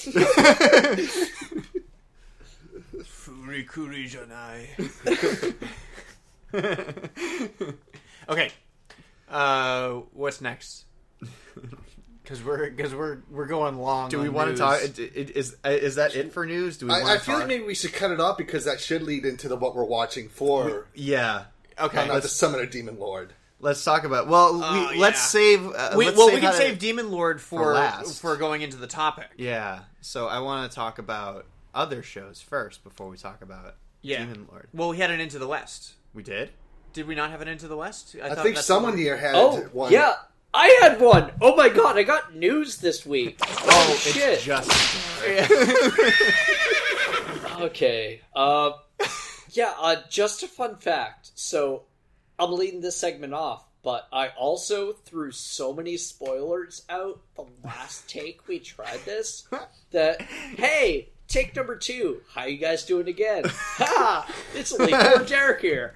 Furikuri janai. okay. Uh, what's next? Because we're because we're we're going long. Do we on want to talk? it- it- Is is that it for news? Do we? I, want I feel talk? like maybe we should cut it off because that should lead into the what we're watching for. Yeah. Okay. not the Let's, Summon of Demon Lord. let's talk about. Well, Oh, we, let's save. Uh, We, let's well, save we can how to- save Demon Lord for for last. for going into the topic. Yeah. So I want to talk about other shows first before we talk about Yeah. Demon Lord. Well, we had an Into the West. We did. Did we not have an Into the West? I, thought think someone here had Oh, one. yeah. I had one. Oh my god, I got news this week. Oh, shit. Just Okay. Uh, yeah, uh, just a fun fact. So, I'm leading this segment off, but I also threw so many spoilers out the last take we tried this that, hey, take number two. How you guys doing again? Ha! It's only poor Derek here.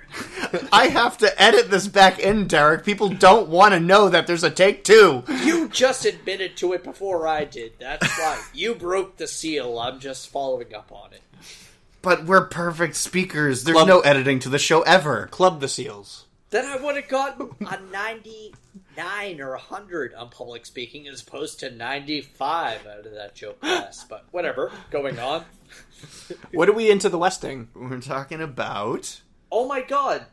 I have to edit this back in, Derek. People don't want to know that there's a take two. You just admitted to it before I did. That's why. You broke the seal. I'm just following up on it. But we're perfect speakers. There's Club- no editing to the show ever. Club the Seals. Then I would have gotten a 99 or a 100 on public speaking as opposed to 95 out of that joke class. But whatever, going on. What are we into the Westing? We're talking about. Oh my god.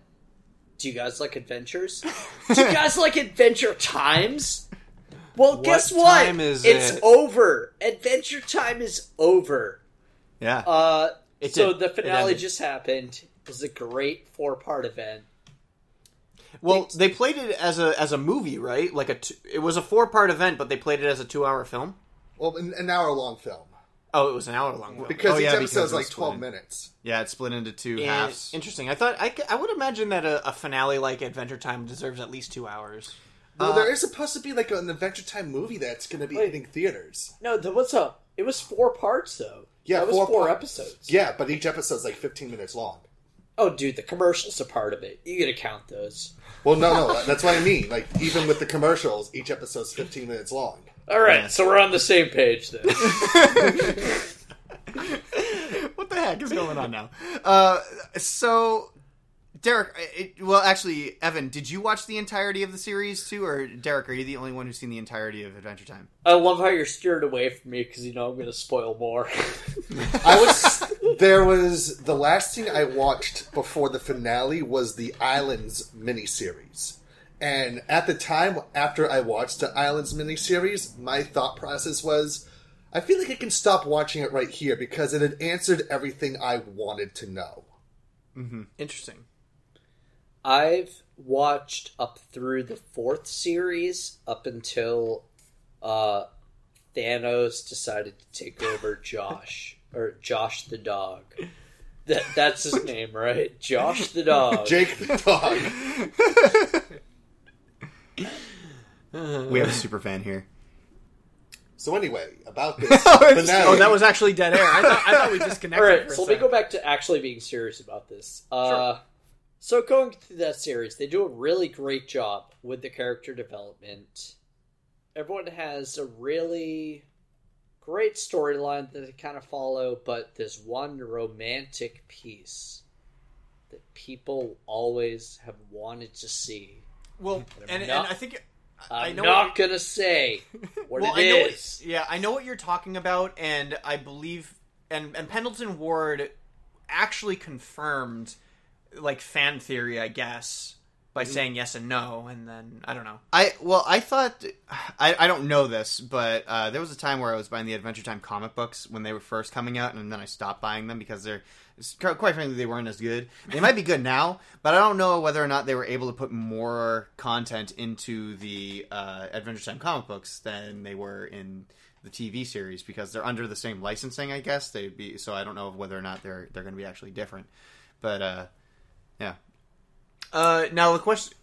Do you guys like adventures? Do you guys like Adventure Times? Well, guess what? time is it's it? over. Adventure Time is over. Yeah. Uh, It so did. the finale just happened, It was a great four part event. Well, they played it as a as a movie, right? Like a t- it was a four part event, but they played it as a two hour film. Well, an, an hour long film. Oh, it was an hour long film. Because Oh, each yeah, episode because is it was like 12 in- minutes. Yeah, it's split into two In- halves. Interesting. I thought I, I would imagine that a, a finale like Adventure Time deserves at least two hours. Well, Uh, there is supposed to be like an Adventure Time movie that's going to be hitting theaters. No, there was a. It was four parts though. Yeah, that was four, pa- episodes. Yeah, but each episode's like 15 minutes long. Oh, dude, the commercials are part of it. You gotta count those. Well, no, no, that's what I mean. Like, even with the commercials, each episode's 15 minutes long. All right, so we're on the same page then. what the heck is going on now? Uh, so, Derek, it, well, actually, Evan, did you watch the entirety of the series too, or Derek, are you the only one who's seen the entirety of Adventure Time? I love how you're steered away from me because you know I'm gonna spoil more. I was. There was. The last thing I watched before the finale was the Islands miniseries. And at the time, after I watched the Islands miniseries, my thought process was I feel like I can stop watching it right here because it had answered everything I wanted to know. Mm-hmm. Interesting. I've watched up through the fourth series up until uh, Thanos decided to take over Josh or Josh the dog. That that's his name, right? Josh the dog. Jake the dog. We have a super fan here. So anyway, about this oh, that was actually dead air. I thought, I thought we disconnected. All right, for a so let me go back to actually being serious about this. Uh, So going through that series, they do a really great job with the character development. Everyone has a really great storyline that they kind of follow, but there's one romantic piece that people always have wanted to see. Well, and, and not- I think I I'm know not gonna say what well, it I know is. What, yeah, I know what you're talking about, and I believe, and and Pendleton Ward actually confirmed, like fan theory, I guess, by Mhm. saying yes and no, and then I don't know. I well, I thought I, I don't know this, but uh, there was a time where I was buying the Adventure Time comic books when they were first coming out, and then I stopped buying them because they're quite frankly they weren't as good. They might be good now, but I don't know whether or not they were able to put more content into the uh, Adventure Time comic books than they were in the TV series because they're under the same licensing. I guess they'd be so I don't know whether or not they're they're going to be actually different, but uh. Uh, now the question: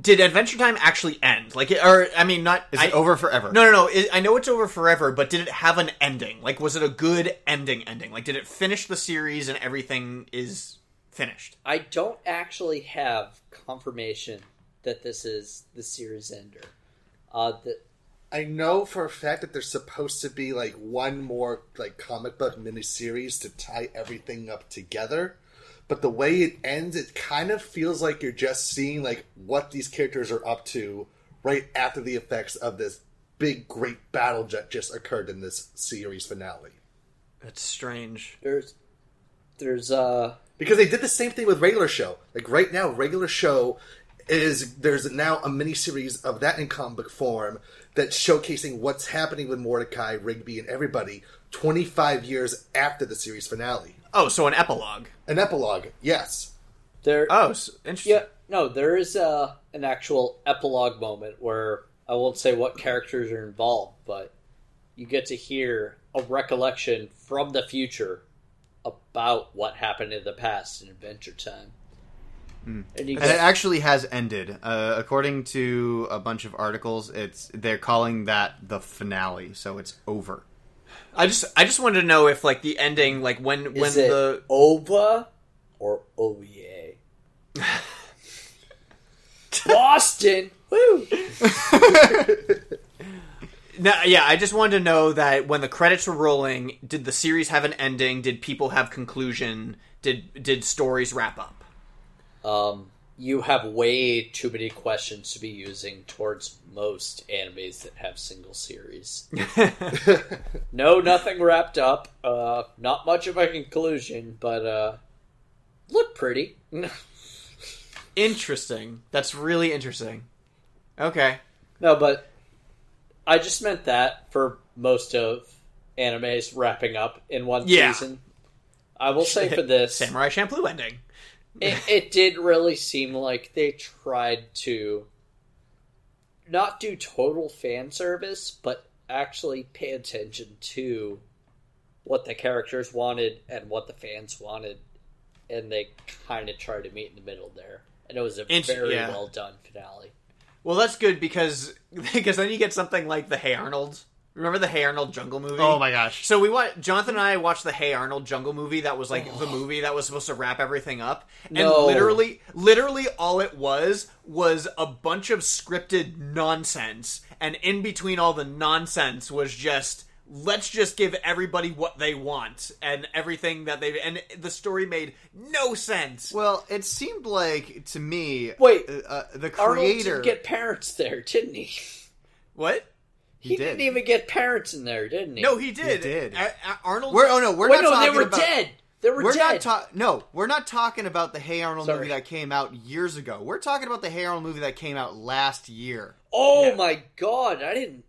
Did Adventure Time actually end? Like, or I mean, not Is it I- over forever? No, no, no. It, I know it's over forever, but did it have an ending? Like, was it a good ending? Ending? Like, did it finish the series and everything is finished? I don't actually have confirmation that this is the series ender. Uh, the, I know for a fact that there's supposed to be like one more like comic book miniseries to tie everything up together. But the way it ends, it kind of feels like you're just seeing like what these characters are up to right after the effects of this big great battle that just occurred in this series finale. That's strange. There's there's uh because they did the same thing with regular show. Like right now, regular show is there's now a miniseries of that in comic book form that's showcasing what's happening with Mordecai, Rigby, and everybody 25 years after the series finale. Oh, so an epilogue. An epilogue, yes. There. Oh, so, interesting. Yeah, no, there is uh, an actual epilogue moment where I won't say what characters are involved, but you get to hear a recollection from the future about what happened in the past in Adventure Time. Mm. And And it actually has ended. Uh, according to a bunch of articles, it's they're calling that the finale, so it's over. I just, I just wanted to know if like the ending, like when, when Is it the Ova or yeah? Boston, woo! No, yeah, I just wanted to know that when the credits were rolling, did the series have an ending? Did people have conclusion? Did did stories wrap up? Um, you have way too many questions to be using towards most animes that have single series. no, nothing wrapped up. Uh, not much of a conclusion, but uh, look pretty. Interesting. That's really interesting. Okay. No, but I just meant that for most of animes wrapping up in one Yeah. season. I will say for this, Samurai Champloo ending. It, it did really seem like they tried to not do total fan service, but actually pay attention to what the characters wanted and what the fans wanted, and they kind of tried to meet in the middle there. And it was a Int- very yeah. well done finale. Well, that's good because because then you get something like the Hey Arnold. Remember the Hey Arnold Jungle movie? Oh my gosh. So we watched Jonathan and I watched the Hey Arnold Jungle movie. That was like the movie that was supposed to wrap everything up. And No. literally, literally, all it was was a bunch of scripted nonsense, and in between all the nonsense was just let's just give everybody what they want and everything that they and the story made no sense. Well, it seemed like to me. Wait, uh, uh, the Arnold creator. didn't get parents there, didn't he? What? He, did. didn't even get parents in there, didn't he? No, he did. He did. A- A- Arnold. We're oh no, we're Wait, not no, they talking were about, dead. They were we're dead. not ta- no, we're not talking about the Hey Arnold Sorry. movie that came out years ago. We're talking about the Hey Arnold movie that came out last year. Oh my god, I didn't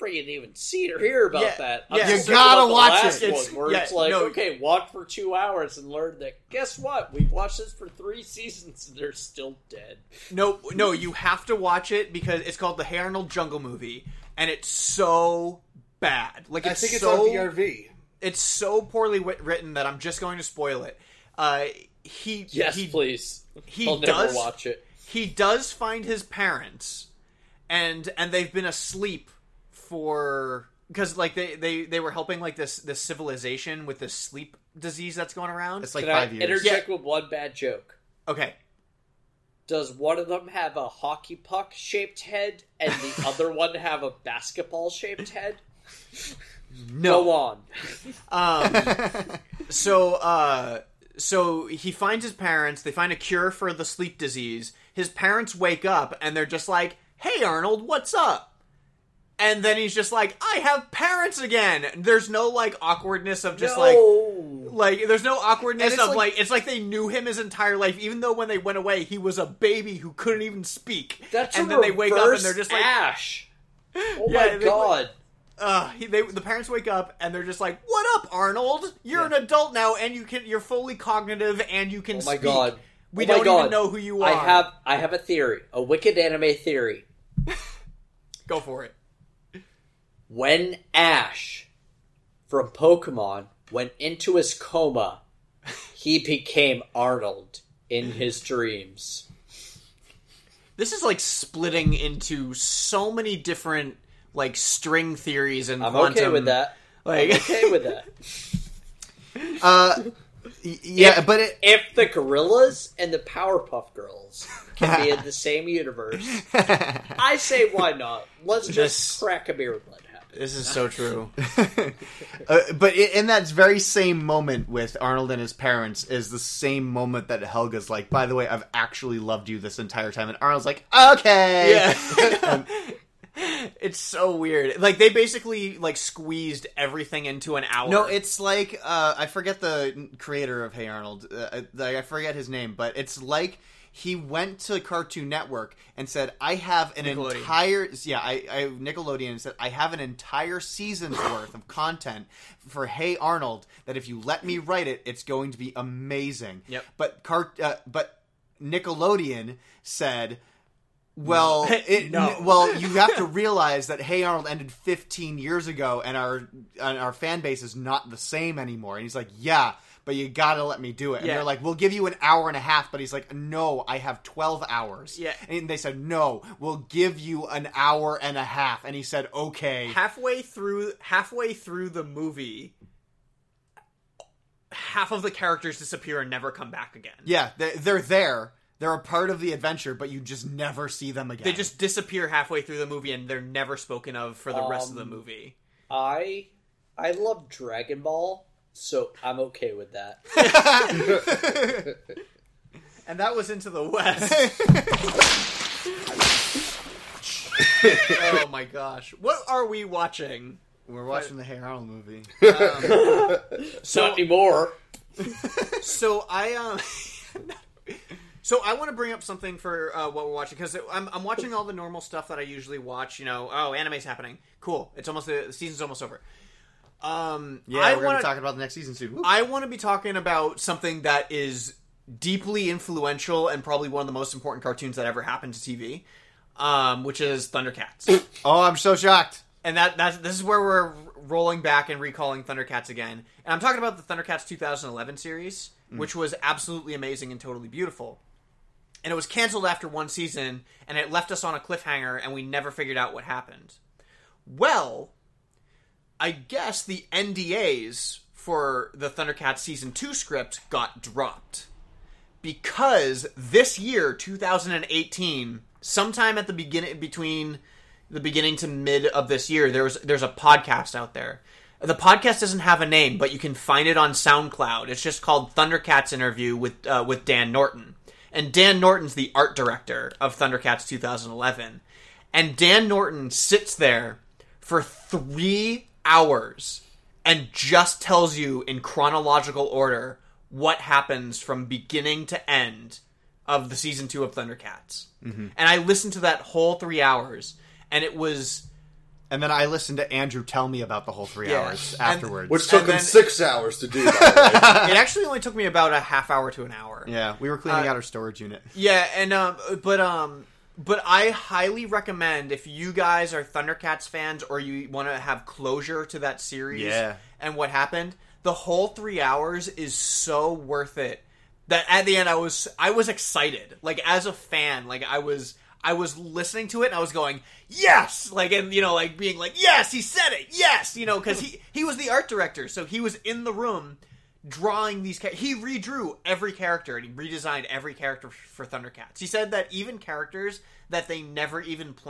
freaking even see it or hear about Yeah, that. yeah. I'm You gotta watch last it. One, where Yeah, it's like, no. okay, watch for two hours and learn that. Guess what? We've watched this for three seasons and they're still dead. No, no, you have to watch it because it's called the Hey Arnold Jungle Movie, and it's so bad. Like I it's think it's so on VRV. it's so poorly wit- written that I'm just going to spoil it. Uh, he Yes, he, please. he I'll does never watch it. he does find his parents, and and they've been asleep for because like they, they they were helping like this this civilization with this sleep disease that's going around. It's like Can five I years. interject with one bad joke? okay, Does one of them have a hockey puck shaped head and the other one have a basketball shaped head? no. Go on. Um, so, uh, so he finds his parents. They find a cure for the sleep disease. His parents wake up and they're just like, "Hey, Arnold, what's up?" And then he's just like, "I have parents again." There's no like awkwardness of just like, No. like there's no awkwardness of like- like, it's like they knew him his entire life, even though when they went away, he was a baby who couldn't even speak. That's and then they wake up and they're just like, Ash. Oh Yeah, my god. uh, he, they, the parents wake up and they're just like, "What up, Arnold? You're an adult now, and you can you're fully cognitive, and you can Oh my speak. god. We Oh don't god. even know who you are. I have I have a theory, a wicked anime theory. go for it. When Ash from Pokemon went into his coma, he became Arnold in his dreams. This is like splitting into so many different like string theories and I'm quantum. okay with that. Like, I'm okay with that. Uh, yeah, If- but it, if the Gorillas and the Powerpuff Girls can be in the same universe, I say why not? Let's just crack a beer and let it happen. This is so true. uh, but in that very same moment with Arnold and his parents is the same moment that Helga's like, "By the way, I've actually loved you this entire time," and Arnold's like, "Okay." Yeah. it's so weird. Like they basically like squeezed everything into an hour. No, it's like uh, I forget the creator of Hey Arnold. Uh, I I forget his name, but it's like he went to Cartoon Network and said, "I have an entire yeah, I, I Nickelodeon said I have an entire season's worth of content for Hey Arnold that if you let me write it, it's going to be amazing." Yep. But Cart, uh, but Nickelodeon said. Well, it, No. n- well, you have to realize that Hey Arnold ended 15 years ago, and our and our fan base is not the same anymore. And he's like, "Yeah, but you gotta let me do it." And Yeah. they're like, "We'll give you an hour and a half," but he's like, "No, I have 12 hours." Yeah. and they said, "No, we'll give you an hour and a half," and he said, "Okay." halfway through halfway through the movie half of the characters disappear and never come back again. Yeah, they're, they're there. They're a part of the adventure, but you just never see them again. They just disappear halfway through the movie and they're never spoken of for the rest of the Um, movie. I I love Dragon Ball, so I'm okay with that. And that was into the west. oh my gosh. What are we watching? We're watching the Hey Arnold movie. So Not anymore. so I um So I want to bring up something for uh, what we're watching because I'm, I'm watching all the normal stuff that I usually watch. You know, oh, anime's happening. Cool. It's almost the, the season's almost over. Um, Yeah, I we're going to be talking about the next season soon. Woo. I want to be talking about something that is deeply influential and probably one of the most important cartoons that ever happened to TV, um, which is Thundercats. oh, I'm so shocked. And that that's this is where we're rolling back and recalling Thundercats again. And I'm talking about the Thundercats 2011 series, Mm. which was absolutely amazing and totally beautiful. And it was canceled after one season, and it left us on a cliffhanger, and we never figured out what happened. Well, I guess the NDAs for the Thundercats season 2 script got dropped. Because this year, 2018, sometime at the beginning between the beginning to mid of this year, there's there's a podcast out there. The podcast doesn't have a name, but you can find it on SoundCloud. It's just called Thundercats interview with uh, with Dan Norton. And Dan Norton's the art director of Thundercats 2011. And Dan Norton sits there for three hours and just tells you in chronological order what happens from beginning to end of the season two of Thundercats. Mhm. And I listened to that whole three hours, and it was. And then I listened to Andrew tell me about the whole three Yeah. hours And- afterwards. Which took him then- six hours to do. By the way. it actually only took me about a half hour to an hour. Yeah, we were cleaning Uh, out our storage unit. Yeah, and um, but um, but I highly recommend if you guys are Thundercats fans or you want to have closure to that series, Yeah. and what happened, the whole three hours is so worth it. That at the end, I was I was excited, like as a fan, like I was. I was listening to it and I was going, yes! Like, and, you know, like being like, yes, he said it, yes! You know, because he, he was the art director, so he was in the room drawing these cha- he redrew every character and he redesigned every character for Thundercats. He said that even characters that they never even played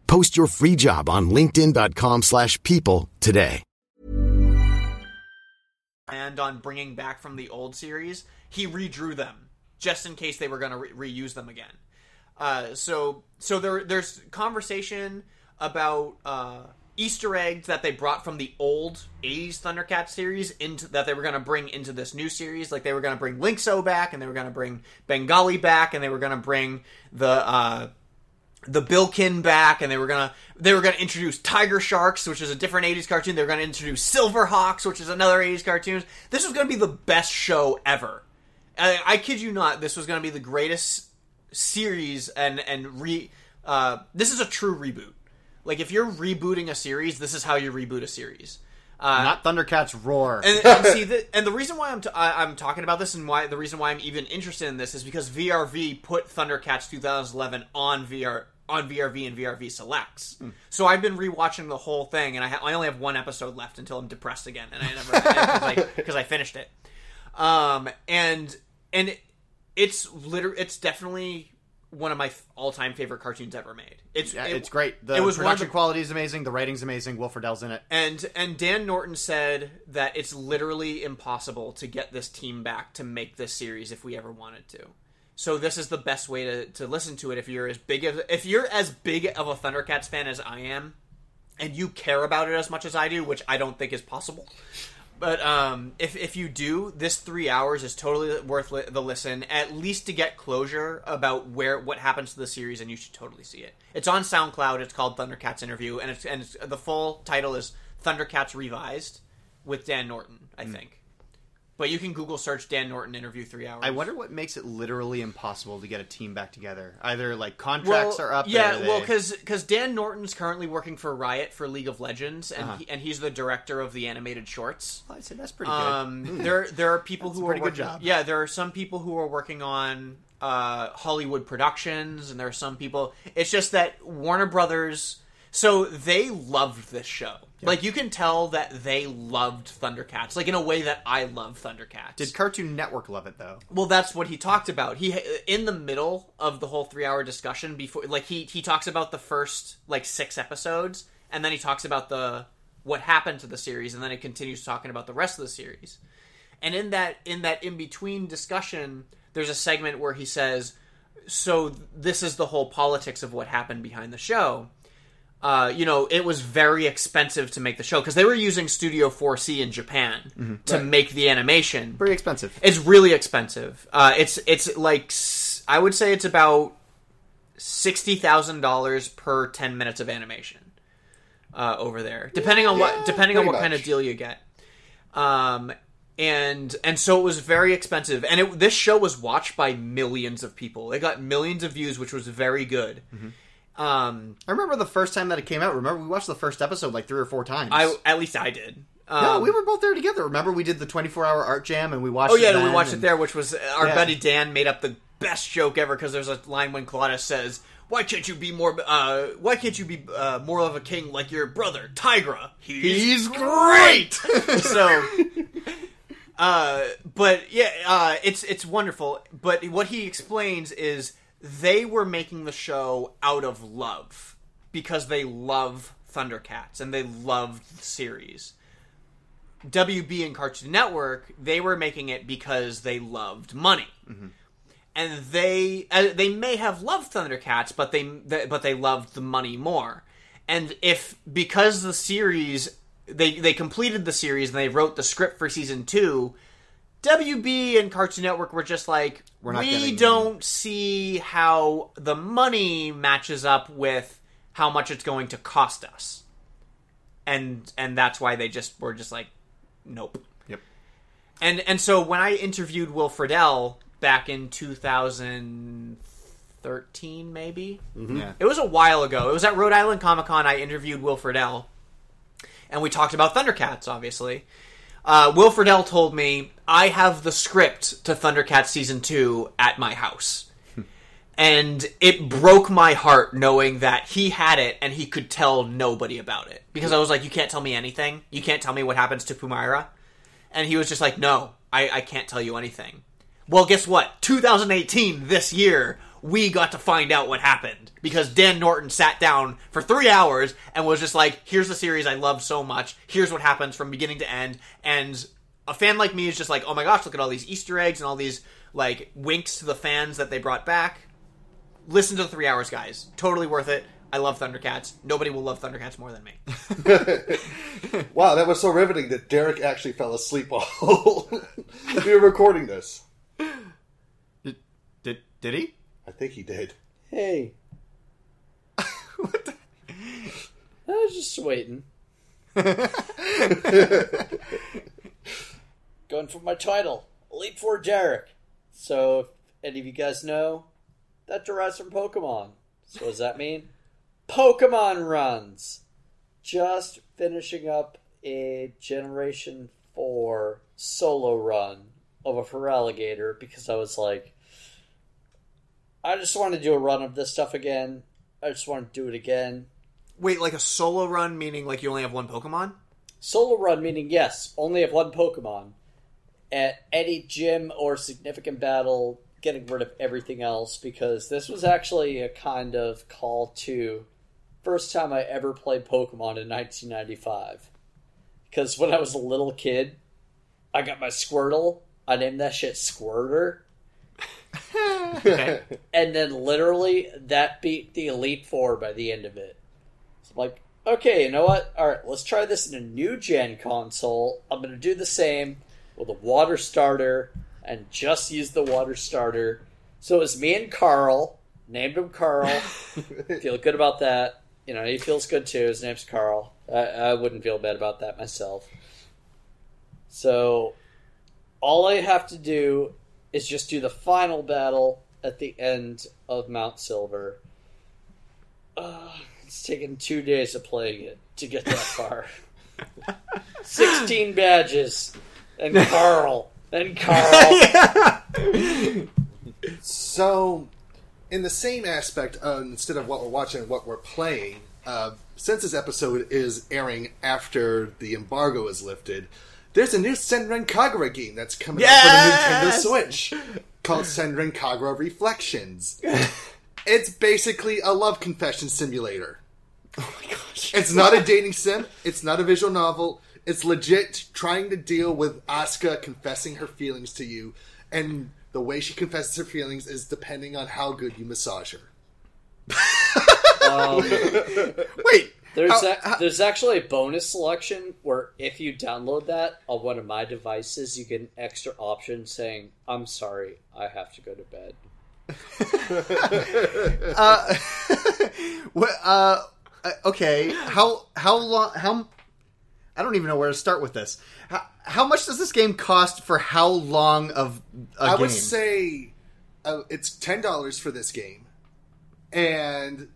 Post your free job on linkedin.com/people slash people today. And on bringing back from the old series, he redrew them just in case they were going to re- reuse them again. Uh, so so there there's conversation about uh, Easter eggs that they brought from the old '80s Thundercats series into that they were going to bring into this new series. Like they were going to bring Lynx-O back, and they were going to bring Bengali back, and they were going to bring the. Uh, the Bilkin back, and they were gonna they were gonna introduce Tiger Sharks, which is a different '80s cartoon. They were gonna introduce Silverhawks, which is another '80s cartoon. This was gonna be the best show ever. I, I kid you not. This was gonna be the greatest series, and and re. Uh, this is a true reboot. Like if you're rebooting a series, this is how you reboot a series. Uh, Not Thundercats Roar. and, and see, the, and the reason why I'm t- I, I'm talking about this, and why the reason why I'm even interested in this is because VRV put Thundercats 2011 on VR on VRV and VRV selects. So I've been rewatching the whole thing, and I, ha- I only have one episode left until I'm depressed again, and I never because I, I finished it. Um, and and it, it's literally it's definitely one of my f- all-time favorite cartoons ever made. It's yeah, it- it's great. The it was production the- quality is amazing. The writing's amazing. Will Friedle's in it. and and Dan Norton said that it's literally impossible to get this team back to make this series if we ever wanted to. So this is the best way to, to listen to it if you're as big of if you're as big of a Thundercats fan as I am, and you care about it as much as I do, which I don't think is possible. But um, if if you do, this three hours is totally worth li- the listen. At least to get closure about where what happens to the series, and you should totally see it. It's on SoundCloud. It's called Thundercats Interview, and it's and it's, the full title is Thundercats Revised with Dan Norton, I think. But you can Google search Dan Norton interview three hours. I wonder what makes it literally impossible to get a team back together. Either like contracts well, are up. Yeah, they- well, because because Dan Norton's currently working for Riot for League of Legends, and Uh-huh. he, and he's the director of the animated shorts. I'd say that's pretty good. Um, Hmm. there there are people That's who a are pretty good working, job. Yeah, there are some people who are working on uh, Hollywood productions, and there are some people. It's just that Warner Brothers. So they loved this show. Like you can tell that they loved Thundercats, like in a way that I love Thundercats. Did Cartoon Network love it though? Well, that's what he talked about. He in the middle of the whole three hour discussion before, like he he talks about the first like six episodes, and then he talks about the what happened to the series, and then he continues talking about the rest of the series. And in that in that in between discussion, there's a segment where he says, "So this is the whole politics of what happened behind the show." Uh, you know, it was very expensive to make the show because they were using Studio 4C in Japan Mhm. to Right. make the animation. Very expensive. It's really expensive. Uh, it's it's like I would say it's about sixty thousand dollars per ten minutes of animation uh, over there, depending on what depending on pretty what kind of deal you get. Um, and and so it was very expensive, and it, this show was watched by millions of people. It got millions of views, which was very good. Um, I remember the first time that it came out. Remember, we watched the first episode like three or four times. I at least I did. no, Um, we were both there together. Remember, we did the twenty-four hour art jam, and we watched. Oh yeah, it we watched it there, which was uh, our Yeah. buddy Dan made up the best joke ever because there's a line when Claudus says, "Why can't you be more? Uh, why can't you be uh, more of a king like your brother Tygra? He's great!" so, uh, but yeah, uh, it's it's wonderful. But what he explains is they were making the show out of love because they love Thundercats and they loved the series. WB and Cartoon Network, they were making it because they loved money. And they uh, they may have loved Thundercats, but they, they but they loved the money more. And if because the series they they completed the series and they wrote the script for season 2, WB and Cartoon Network were just like We're not we getting- don't see how the money matches up with how much it's going to cost us. And and that's why they just were just like nope. Yep. And and so when I interviewed Will Friedle back in 2013, maybe Mhm. Yeah. it was a while ago. It was at Rhode Island Comic Con. I interviewed Will Friedle, and we talked about Thundercats. Obviously, uh, Will Friedle told me I have the script to Thundercats season two at my house. And it broke my heart knowing that he had it and he could tell nobody about it. Because I was like, You can't tell me anything. You can't tell me what happens to Pumyra. And he was just like, No, I, I can't tell you anything. Well, guess what? 2018, this year, we got to find out what happened. Because Dan Norton sat down for three hours and was just like, Here's the series I love so much. Here's what happens from beginning to end. And a fan like me is just like, Oh my gosh, look at all these Easter eggs and all these, like, winks to the fans that they brought back listen to the three hours, guys. Totally worth it. I love Thundercats. Nobody will love Thundercats more than me. Wow, that was so riveting that Derek actually fell asleep while we were recording this. Did did, did he? I think he did. Hey. What the? I was just waiting. Going for my title, Elite Four Derek. So, if any of you guys know, that derives from Pokemon. So, what does that mean? Pokemon runs! Just finishing up a Generation 4 solo run of a Feraligatr because I was like, I just want to do a run of this stuff again. I just want to do it again. Wait, like a solo run, meaning like you only have one Pokemon? Solo run meaning yes, only have one Pokemon. At any gym or significant battle, getting rid of everything else because this was actually a kind of call to first time I ever played Pokemon in 1995. Because when I was a little kid, I got my Squirtle. I named that shit Squirter. and then literally that beat the Elite Four by the end of it. So I'm like, okay, you know what? All right, let's try this in a new gen console. I'm going to do the same with a water starter and just use the water starter. So it was me and Carl. Named him Carl. feel good about that. You know, he feels good too. His name's Carl. I, I wouldn't feel bad about that myself. So all I have to do is just do the final battle at the end of Mount Silver. Uh, it's taken two days of playing it to get that far. 16 badges. And Carl. And Carl. So, in the same aspect, uh, instead of what we're watching and what we're playing, uh, since this episode is airing after the embargo is lifted, there's a new Senran Kagura game that's coming Yes! out for the Nintendo Switch called Senran Kagura Reflections. it's basically a love confession simulator. Oh my gosh. It's not a dating sim, it's not a visual novel. It's legit trying to deal with Asuka confessing her feelings to you, and the way she confesses her feelings is depending on how good you massage her. Um, Wait, There's how- a, there's actually a bonus selection where if you download that on one of my devices, you get an extra option saying, "I'm sorry, I have to go to bed." uh, what, uh, uh, okay. How how long? How I don't even know where to start with this. How, how much does this game cost for how long of a I game? I would say uh, it's ten dollars for this game, and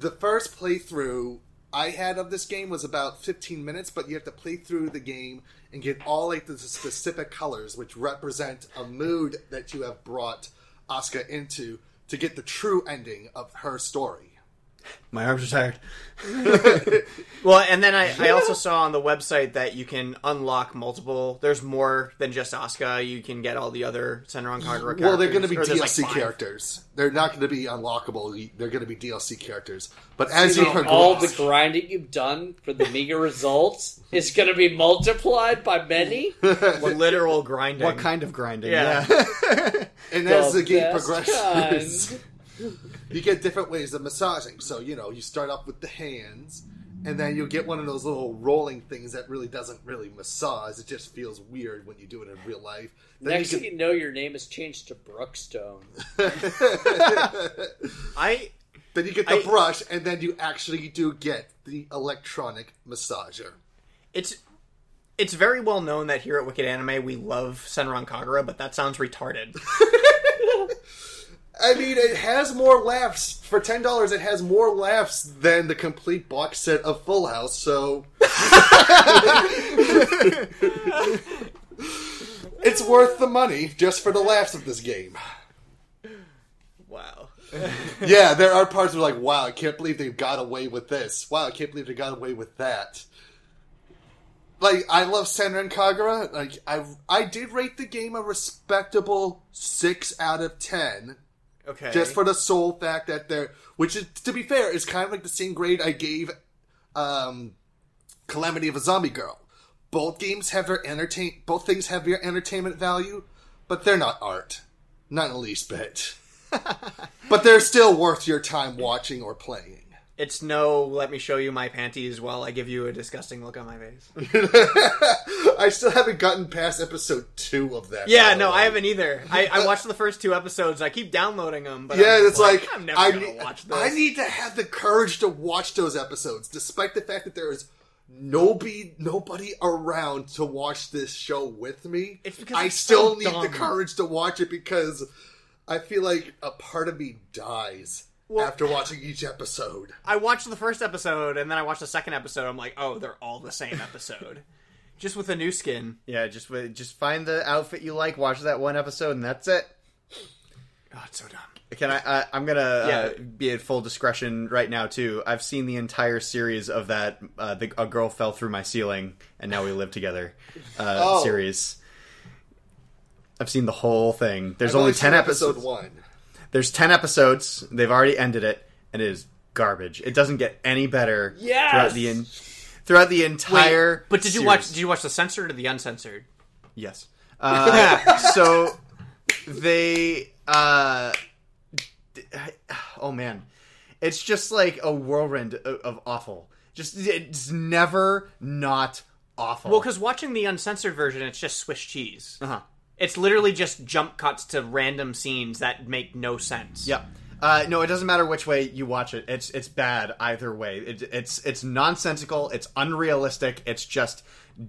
the first playthrough I had of this game was about fifteen minutes. But you have to play through the game and get all like the specific colors, which represent a mood that you have brought Asuka into to get the true ending of her story. My arms are tired. Well, and then I, I also saw on the website that you can unlock multiple. There's more than just Asuka. You can get all the other Senran Kagura characters. Well, they're going to be or there's, like, DLC five. characters. They're not going to be unlockable. They're going to be DLC characters. But as So you progress, all the grinding you've done for the meager results is going to be multiplied by many. What literal grinding? What kind of grinding? Yeah. Yeah. and as The the game best progresses, you get different ways of massaging. So you know, you start off with the hands, and then you get one of those little rolling things that really doesn't really massage. It just feels weird when you do it in real life. Then Next you thing you know, your name is changed to Brookstone. I then you get the I- brush, and then you actually do get the electronic massager. it's it's very well known that here at Wicked Anime we love Senran Kagura, but that sounds retarded. I mean, it has more laughs for ten dollars. It has more laughs than the complete box set of Full House. So it's worth the money just for the laughs of this game. wow. Yeah, there are parts where like, wow, I can't believe they got away with this. Wow, I can't believe they got away with that. Like, I love Senran Kagura. Like, I I did rate the game a respectable six out of ten. Okay. just for the sole fact that they're which is to be fair is kind of like the same grade i gave um calamity of a zombie girl both games have their entertain both things have their entertainment value but they're not art not in the least bit but they're still worth your time watching or playing It's no. Let me show you my panties while I give you a disgusting look on my face. i still haven't gotten past episode two of that Yeah, no. I haven't either. I, I watched the first two episodes. I keep downloading them, but yeah, I'm it's just like, I'm never I gonna need, watch this. I need to have the courage to watch those episodes, despite the fact that there is nobody nobody around to watch this show with me. It's because I it's still so need the courage to watch it because I feel like a part of me dies Well- after watching each episode. I watched the first episode and then I watched the second episode. I'm like, oh, they're all the same episode, just with a new skin. Yeah, just wi- just find the outfit you like, watch that one episode, and that's it. Oh, it's so dumb. Can I? Uh, I'm gonna uh, be at full discretion right now too. I've seen the entire series of that. Uh, the, a girl fell through my ceiling, and now we live together. Uh, Oh. Series. I've seen the whole thing. There's I've only only ten seen episodes. episode one. There's ten episodes. They've already ended it, and it is garbage. It doesn't get any better Yes! throughout the in, throughout the entire. Wait, but did you series. watch? Did you watch the censored or the uncensored? Yes. Uh, so they uh oh man. It's just like a whirlwind of, of awful. Just it's never not awful. Well, because watching the uncensored version, it's just Swiss cheese. Uh-huh. It's literally just jump cuts to random scenes that make no sense. Yep. Uh, no, it doesn't matter which way you watch it. It's it's bad either way. It, it's it's nonsensical. It's unrealistic. It's just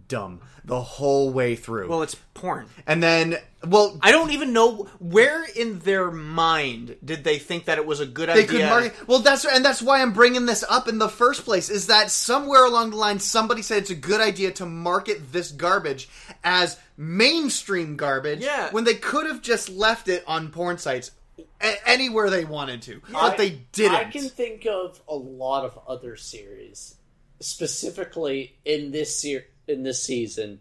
dumb the whole way through. Well, it's porn. and then well, I don't even know where in their mind did they think that it was a good they idea. could market. Well, that's and that's why I'm bringing this up in the first place. Is that somewhere along the line somebody said it's a good idea to market this garbage as mainstream garbage? Yeah. When they could have just left it on porn sites a- anywhere they wanted to, but they didn't. I can think of a lot of other series, specifically in this ser- in this season,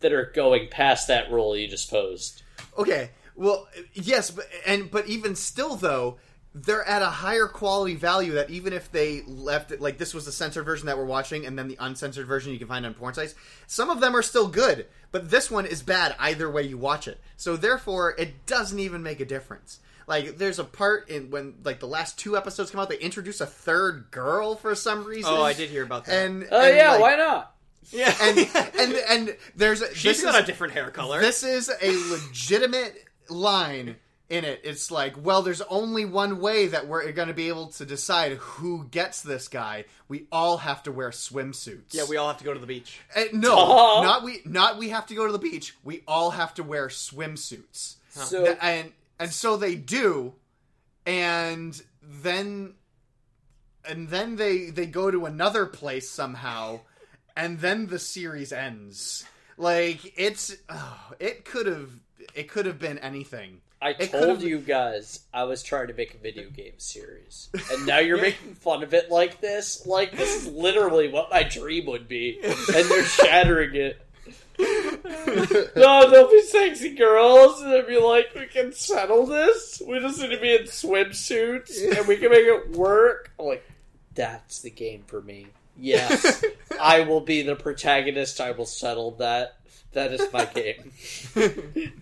that are going past that rule you just posed. Okay. Well, yes, but and but even still though, they're at a higher quality value that even if they left it like this was the censored version that we're watching and then the uncensored version you can find on porn sites, some of them are still good, but this one is bad either way you watch it. So therefore, it doesn't even make a difference. Like there's a part in when like the last two episodes come out, they introduce a third girl for some reason. Oh, I did hear about that. And Oh and, yeah, like- why not? Yeah, and and and there's a, she's this got is- a different hair color. this is a legitimate line in it. It's like, well, there's only one way that we're going to be able to decide who gets this guy. We all have to wear swimsuits. yeah, we all have to go to the beach. Uh, no, Duh. not we. Not we have to go to the beach. We all have to wear swimsuits. So and and so they do, and then and then they they go to another place somehow, and then the series ends. Like it's oh, it could have it could have been anything. I It told you guys I was trying to make a video game series, and now you're making fun of it like this. Like this is literally what my dream would be, and they're shattering it. no, don't be sexy girls, and I'll be like, we can settle this. We just need to be in swimsuits, and we can make it work. I'm like, that's the game for me. Yes, I will be the protagonist. I will settle that. That is my game.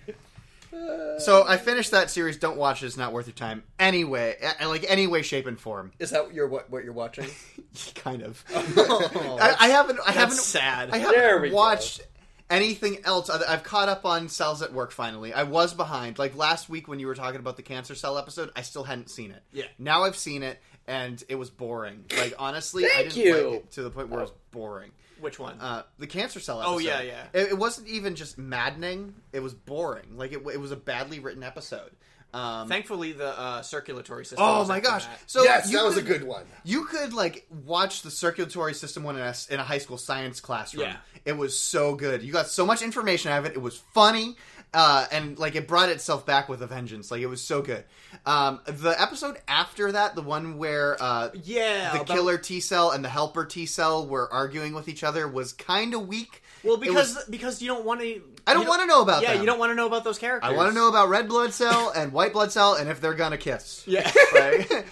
So I finished that series. Don't watch it; it's not worth your time. Anyway, like any way, shape, and form. Is that your what? What you're watching? kind of. Oh, I, I haven't. I haven't. sad. I There haven't we go. watched anything else. I've caught up on Cells at Work finally. I was behind. Like last week when you were talking about the Cancer Cell episode, I still hadn't seen it. Yeah. Now I've seen it, and it was boring. Like honestly, I didn't you. like it to the point where it was boring. Which one? Uh, the Cancer Cell episode. Oh, yeah, yeah. It, it wasn't even just maddening. It was boring. Like it, it was a badly written episode. Um, Thankfully, the uh, circulatory system. Oh was my gosh! that. So yes, you that was a good one. You could like watch the circulatory system one in a, in a high school science classroom. Yeah. It was so good. You got so much information out of it. It was funny, uh, and like it brought itself back with a vengeance. Like it was so good. Um, the episode after that, the one where uh, Yeah, the about- killer T cell and the helper T cell were arguing with each other, was kind of weak. Well, because was- because you don't want to. I don't want to know about Yeah, them. you don't want to know about those characters. I want to know about red blood cell and white blood cell, and if they're gonna kiss. Yeah. Right?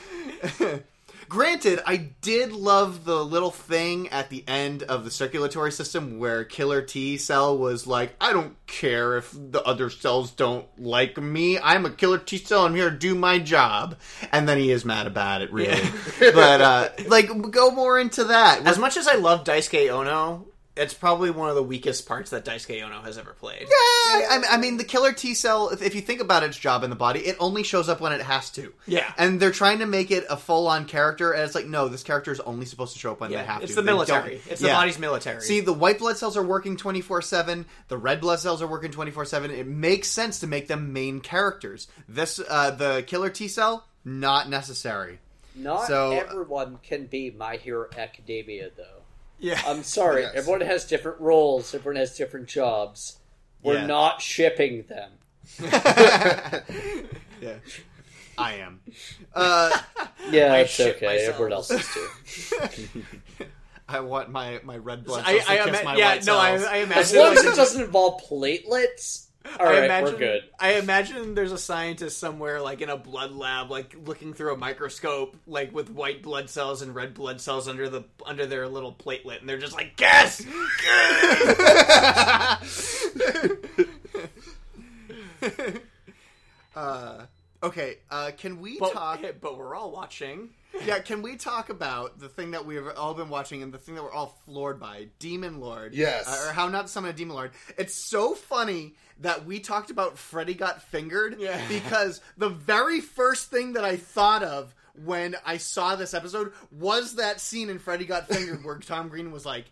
Granted, I did love the little thing at the end of the circulatory system where Killer T cell was like, I don't care if the other cells don't like me. I'm a Killer T cell. I'm here to do my job. And then he is mad about it, really. but, uh, like, go more into that. As much as I love Daisuke Ono, it's probably one of the weakest parts that Daisuke Ono has ever played. Yeah, I, I mean, the killer T cell, if, if you think about its job in the body, it only shows up when it has to. Yeah. And they're trying to make it a full on character, and it's like, no, this character is only supposed to show up when Yeah, they have to. it's to. the They military. don't- It's the body's military. See, the white blood cells are working 24 7, the red blood cells are working 24 7. It makes sense to make them main characters. This, uh, the killer T cell, not necessary. Not So- everyone can be My Hero Academia, though. Yeah. I'm sorry. Yes. Everyone has different roles. Everyone has different jobs. We're Yeah. not shipping them. Yeah. I am. Uh, Yeah, I it's ship okay. myself. Everyone else is too. I want my, my red blood I, cells to I, kiss ima- my yeah, white no, I, cells. I As imagine. long as it doesn't involve platelets. All I right, imagine, we're good. I imagine there's a scientist somewhere, like in a blood lab, like looking through a microscope, like with white blood cells and red blood cells under the under their little platelet, and they're just like, "Guess, uh, okay, okay, uh, can we But, talk? but we're all watching. Yeah, can we talk about the thing that we've all been watching and the thing that we're all floored by, Demon Lord? Yes. Uh, or how not to summon a Demon Lord. It's so funny that we talked about Freddy got fingered Yeah. because the very first thing that I thought of when I saw this episode was that scene in Freddy got fingered where Tom Green was like,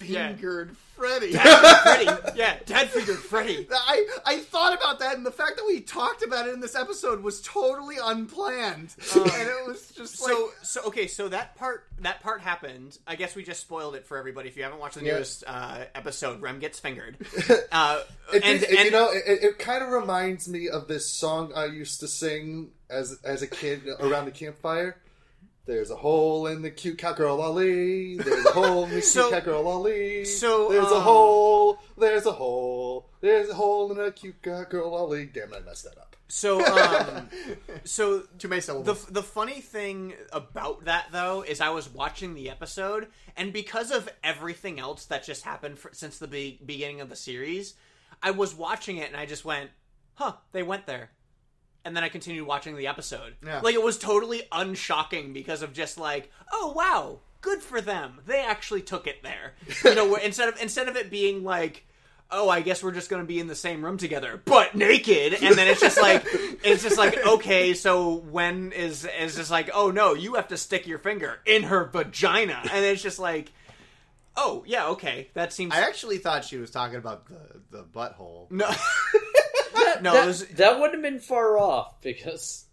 he Yeah. fingered Freddy. Freddy, yeah, Dad fingered Freddy. I, I thought about that, and the fact that we talked about it in this episode was totally unplanned, and it was just like so so okay so that part that part happened i guess we just spoiled it for everybody if you haven't watched the Yeah. newest uh, episode rem gets fingered uh, It, and, it- you know, it, it kind of reminds me of this song I used to sing as as a kid around the campfire. There's a hole in the cute cat girl lolly. There's a hole in the So- cute cat girl lolly. so, there's a um, hole. There's a hole. There's a hole in a cute cat girl lolly. Damn, I messed that up. so um so too many the, the funny thing about that though is i was watching the episode and because of everything else that just happened for, since the be- beginning of the series i was watching it and i just went huh they went there and then I continued watching the episode. Yeah. Like it was totally unshocking because of just like, oh wow, good for them. They actually took it there. You know, instead of instead of it being like, oh, I guess we're just going to be in the same room together, but naked, and then it's just like, it's just like, okay, so when is is just like, oh no, you have to stick your finger in her vagina, and it's just like. Oh yeah, okay. That seems. I actually thought she was talking about the the butthole. No, no, that, was, that wouldn't have been far off because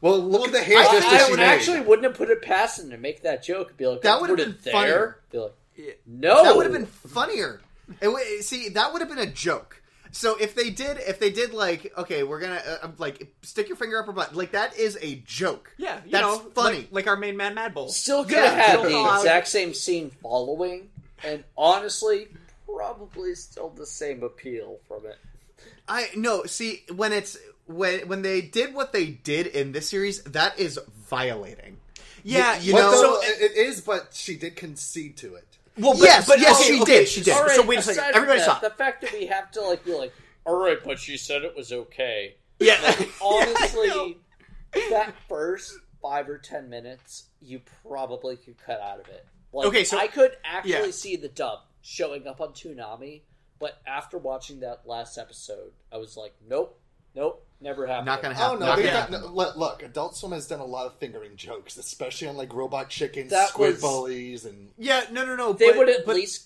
Well, look at the hair I, gesture I she would actually wouldn't have put it past him to make that joke. Be like, That would have been funnier. there. Be like, no, That would have been funnier. It, see, that would have been a joke. So if they did, if they did, like, okay, we're gonna uh, like stick your finger up her butt, like that is a joke. yeah, you that's know, funny. like, like our main man Mad Bull. Still could Yeah, have had the allowed- exact same scene following, and honestly, probably still the same appeal from it. I no. See, when it's when when they did what they did in this series, that is violating. Yeah, you, you But know. no, it- it is, but she did concede to it. Well, but, Yes, but yes, okay, she okay, did, she did. All right, so wait a second. Everybody that, stop. The fact that we have to like be like, all right, but she said it was okay. Yeah, Honestly, that first five or ten minutes, you probably could cut out of it. Like, Okay, so- I could actually yeah. see the dub showing up on Toonami, but after watching that last episode, I was like, nope, nope, never happened. Not gonna Oh happen. no! Not They gonna got, no, look, look, Adult Swim has done a lot of fingering jokes, especially on like Robot Chicken, That Squid was- Bullies, and yeah, no, no, no. They but, would at but least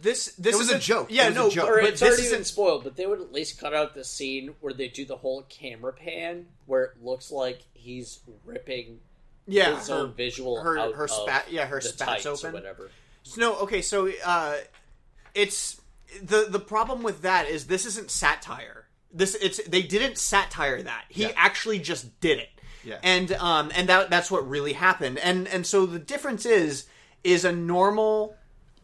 this this It was is a joke. Yeah, It was a no, joke. but, or but it's this already isn't. been spoiled, but they would at least cut out the scene where they do the whole camera pan where it looks like he's ripping Yeah, his her, own visual her out her of spat. Yeah, her the spats tights or open. whatever. No, okay, so uh, it's the the problem with that is this isn't satire. This it's they didn't satire that. He Yeah. actually just did it. Yeah. And um and that that's what really happened. And and so the difference is is a normal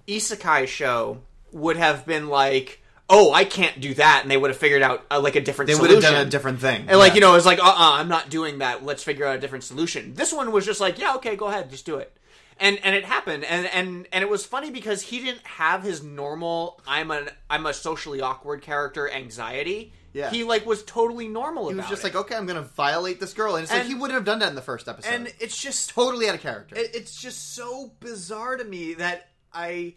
isekai show would have been like Oh, I can't do that, and they would have figured out uh, like a different. They would have done a different thing. And like you know, it's like, uh, uh I'm not doing that. Let's figure out a different solution. This one was just like, yeah, okay, go ahead, just do it. And and it happened, and and and it was funny because he didn't have his normal I'm an I'm a socially awkward character anxiety. Yeah. he like was totally normal. He was just it. like, okay, I'm gonna violate this girl, and it's like he wouldn't have done that in the first episode. and it's just totally out of character. it, it's just so bizarre to me that I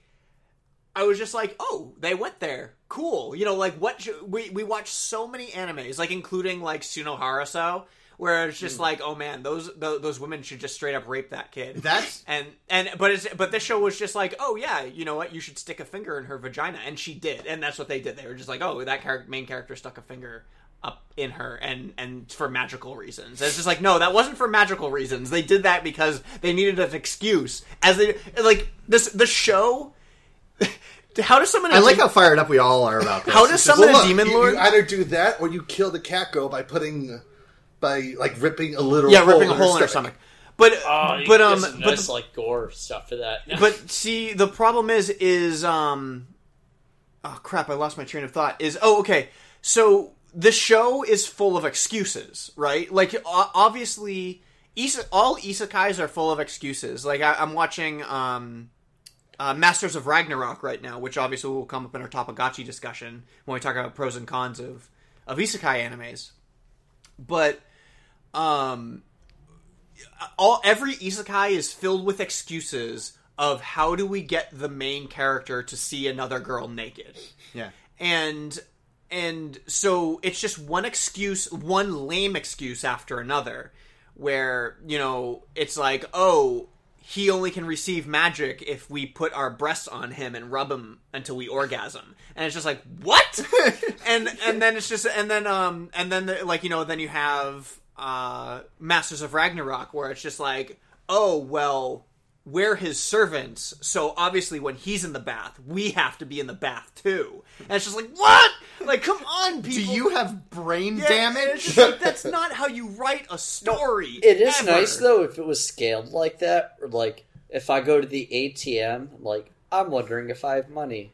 I was just like, oh, they went there. Cool. You know, like what we we watch so many animes, like including like Suno Haraso, where it's just hmm. like, oh man, those those, those women should just straight up rape that kid. That's- and and but it's but this show was just like, oh yeah, you know what, you should stick a finger in her vagina, and she did, and that's what they did. They were just like, oh, that char- main character stuck a finger up in her and and for magical reasons. It's just like no, that wasn't for magical reasons. They did that because they needed an excuse. As they like this the show. How does someone? I like how fired up we all are about this. How does someone Well, a demon you, lord? you either do that or you kill the cat girl by putting, by like ripping a literal yeah, hole ripping a hole in her stomach. But Oh, but um there's but nice like gore stuff for that. but see the problem is is um oh crap i lost my train of thought is oh okay so the show is full of excuses right like obviously Isa- all isekais are full of excuses like I- i'm watching um uh, Masters of Ragnarok right now, which obviously will come up in our Topagachi discussion when we talk about pros and cons of of isekai animes. but um, all every isekai is filled with excuses of how do we get the main character to see another girl naked. Yeah. And and so it's just one excuse, one lame excuse after another where, you know, it's like, "Oh, he only can receive magic if we put our breasts on him and rub him until we orgasm." And it's just like, "What?" and and then it's just and then um and then the, like, you know, then you have uh Masters of Ragnarok where it's just like, "Oh, well, we're his servants, so obviously when he's in the bath, we have to be in the bath too. And it's just like, what? Like, come on, people. Do you have brain Yeah, damage? like, that's not how you write a story. It is ever. nice though if it was scaled like that. Or like if I go to the ATM, like I'm wondering if I have money.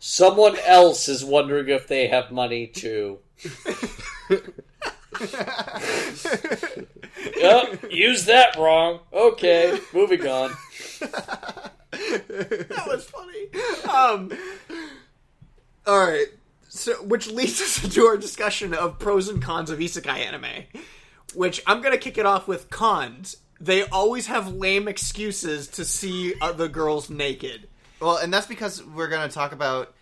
Someone else is wondering if they have money too. yep, use that wrong. Okay, moving on. that was funny. Um, all right. So, which leads us into our discussion of pros and cons of isekai anime. Which I'm gonna kick it off with cons. They always have lame excuses to see other girls naked. Well, and that's because we're going to talk about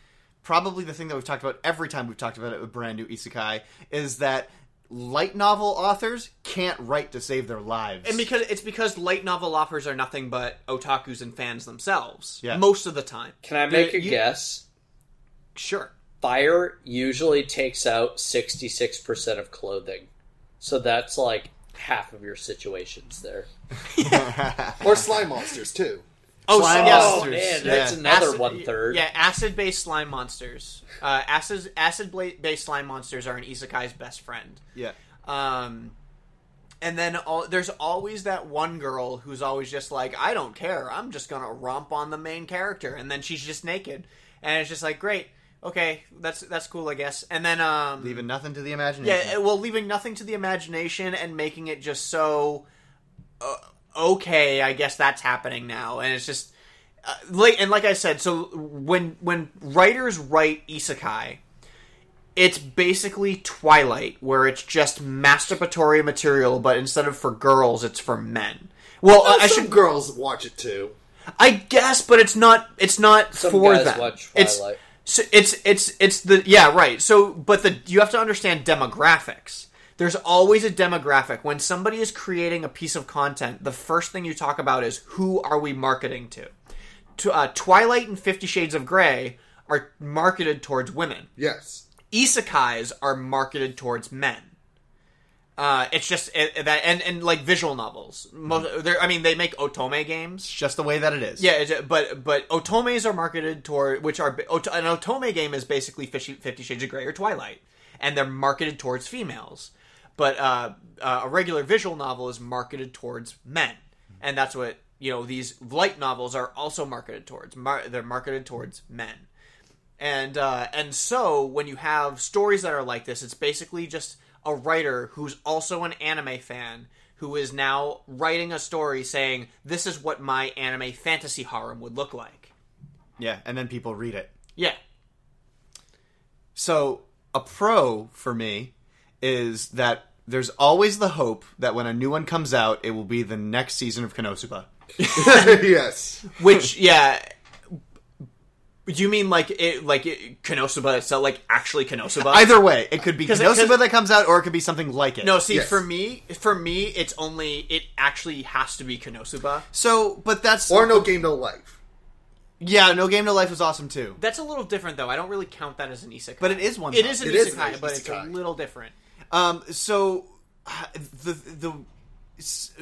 probably the thing that we've talked about every time we've talked about it with brand new isekai is that light novel authors can't write to save their lives. And because it's because light novel authors are nothing but otakus and fans themselves. Yeah. Most of the time. Can I make They're- a you- guess? Sure. Fire usually takes out 66% of clothing. So that's like half of your situations there. or slime monsters too. Oh, Slime yes. monsters. man, that's another one-third. Yeah, acid-based slime monsters. Uh, acid acid-based slime monsters are an isekai's best friend. Yeah. Um, and then all, there's always that one girl who's always just like, I don't care. I'm just gonna romp on the main character, and then she's just naked, and it's just like, great, okay, that's that's cool, I guess. And then um, leaving nothing to the imagination. yeah, well, leaving nothing to the imagination and making it just so uh, okay. I guess that's happening now, and it's just uh, like and like I said. So when when writers write isekai, it's basically Twilight, where it's just masturbatory material, but instead of for girls, it's for men. Well, Well, I some should. girls watch it too. I guess, but it's not. It's not Some for guys them. watch It's so it's it's it's the yeah right. So, but the you have to understand demographics. There's always a demographic when somebody is creating a piece of content. The first thing you talk about is who are we marketing to. To uh, Twilight and Fifty Shades of Grey are marketed towards women. Yes. Isekais are marketed towards men. Uh, it's just it, that and, and like visual novels. Most, they're- I mean, they make otome games. just the way that it is. Yeah, it's- but but otomes are marketed toward which are an otome game is basically Fifty Shades of Grey or Twilight, and they're marketed towards females. But uh, uh, a regular visual novel is marketed towards men, and that's what you know. These light novels are also marketed towards. Mar- they're marketed towards men, and uh, and so when you have stories that are like this, it's basically just a writer who's also an anime fan who is now writing a story saying this is what my anime fantasy harem would look like. Yeah, and then people read it. Yeah. So a pro for me is that there's always the hope that when a new one comes out, it will be the next season of Konosuba. yes. Which yeah. Do you mean like it, like it, Konosuba itself, like actually Konosuba? Either way, it could be 'Cause it- Konosuba 'cause- that comes out, or it could be something like it. No, see, Yes. for me, for me, it's only it actually has to be Konosuba. So, but that's Or no game, no life. Yeah, No Game No Life was awesome too. That's a little different, though. I don't really count that as an isekai, But it is one It shot. is an It is isekai, an but it's a little different. Um, so the the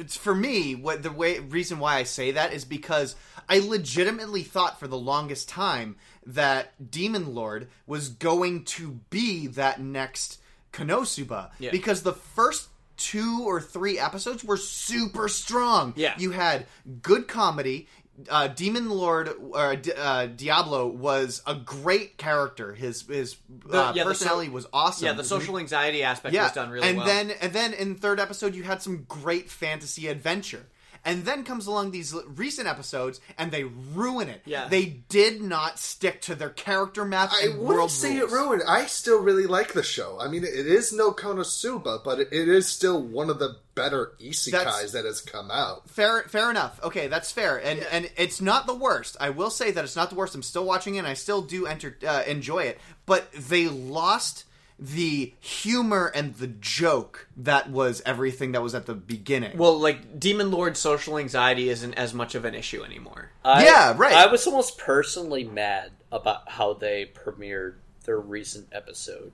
for me what the way reason why I say that is because I legitimately thought for the longest time that Demon Lord was going to be that next Konosuba Yeah. because the first two or three episodes were super strong. Yeah. you had good comedy. Uh, Demon Lord uh, uh, Diablo was a great character. His his The- uh, yeah, the so- personality was awesome. Yeah, the social anxiety aspect was done really and well. And then and then in third episode you had some great fantasy adventure and then comes along these recent episodes and they ruin it. Yeah. they did not stick to their character map. I and wouldn't say rules. it ruined. I still really like the show. I mean, it is no Konosuba, but it is still one of the better isekais That's- that has come out. Fair, fair enough. Okay, that's fair, and and it's not the worst. I will say that it's not the worst. I'm still watching it. and I still do enter uh, enjoy it, but they lost the humor and the joke that was everything that was at the beginning. Well, like Demon Lord social anxiety isn't as much of an issue anymore. I, Yeah, right. I was almost personally mad about how they premiered their recent episode.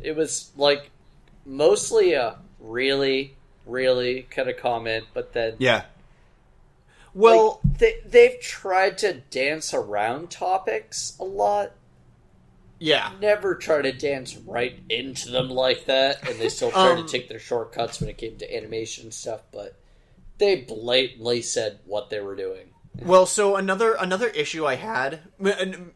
It was like mostly a really, really kind of comment, but then yeah, well, like, they they've tried to dance around topics a lot. Yeah, never try to dance right into them like that, and they still try Um, to take their shortcuts when it came to animation stuff. But they blatantly said what they were doing. Well, so another another issue I had,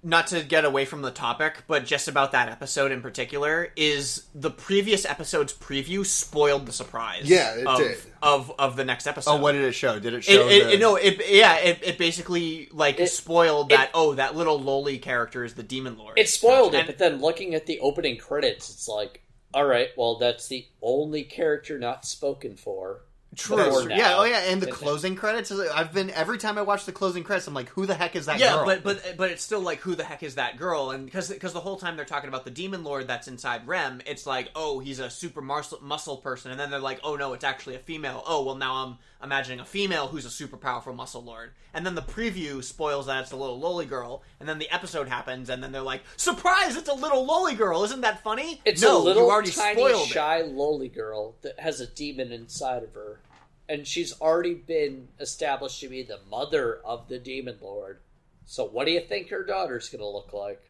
not to get away from the topic, but just about that episode in particular, is the previous episode's preview spoiled the surprise. Yeah, it of, did. of of the next episode. Oh, what did it show? Did it It, show? it, the- it- no, it yeah, it, it basically like It- spoiled it- that. oh, that little lowly character is the demon lord. It spoiled it, but then looking at the opening credits, it's like, all right, well, that's the only character not spoken for. True. before Yeah. Oh, yeah. And the closing credits. I've been every time I watch the closing credits, I'm like, who the heck is that yeah, girl? but but but it's still like who the heck is that girl? And because because the whole time they're talking about the demon lord that's inside Rem, it's like oh he's a super muscle muscle person, and then they're like oh no it's actually a female. Oh well now I'm imagining a female who's a super powerful muscle lord, and then the preview spoils that it's a little loli girl, and then the episode happens, and then they're like surprise it's a little loli girl, isn't that funny? It's no, a little you already tiny, spoiled it. shy, lowly girl that has a demon inside of her, and she's already been established to be the mother of the demon lord. So, what do you think her daughter's going to look like?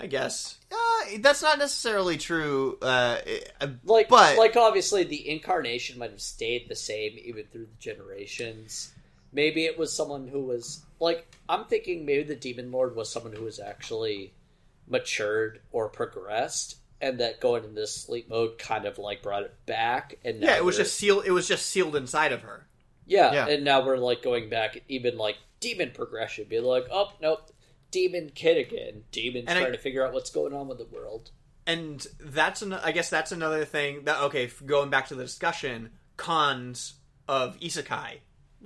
I guess uh, that's not necessarily true. Uh, Like, but like obviously, the incarnation might have stayed the same even through the generations. Maybe it was someone who was like I'm thinking maybe the demon lord was someone who was actually matured or progressed, and that going into this sleep mode kind of like brought it back. And now Yeah, it was just sealed. It was just sealed inside of her. Yeah, Yeah. and now we're like going back, even like demon progression, be like, oh nope, demon kid again. Demons And I- trying to figure out what's going on with the world. and that's an, I guess that's another thing that okay going back to the discussion cons of isekai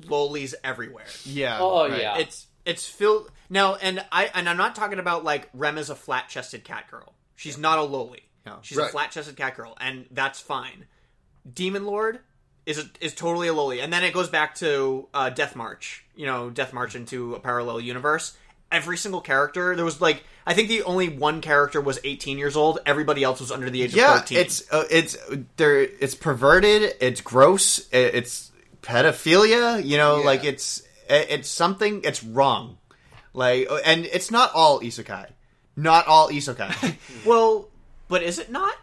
lolis everywhere Yeah. Oh, right. yeah. it's it's filled now and I and I'm not talking about like Rem is a flat chested cat girl she's not a loli No. she's a flat chested cat girl and that's fine Demon Lord is a, is totally a loli and then it goes back to uh, Death March you know Death March into a parallel universe every single character there was like I think the only one character was 18 years old everybody else was under the age yeah, of 13 it's uh, it's there. It's perverted. It's gross. it- It's pedophilia. You know, Yeah. like it's it- it's something. It's wrong. Like, uh, and it's not all isekai. Not all isekai. Well, but is it not?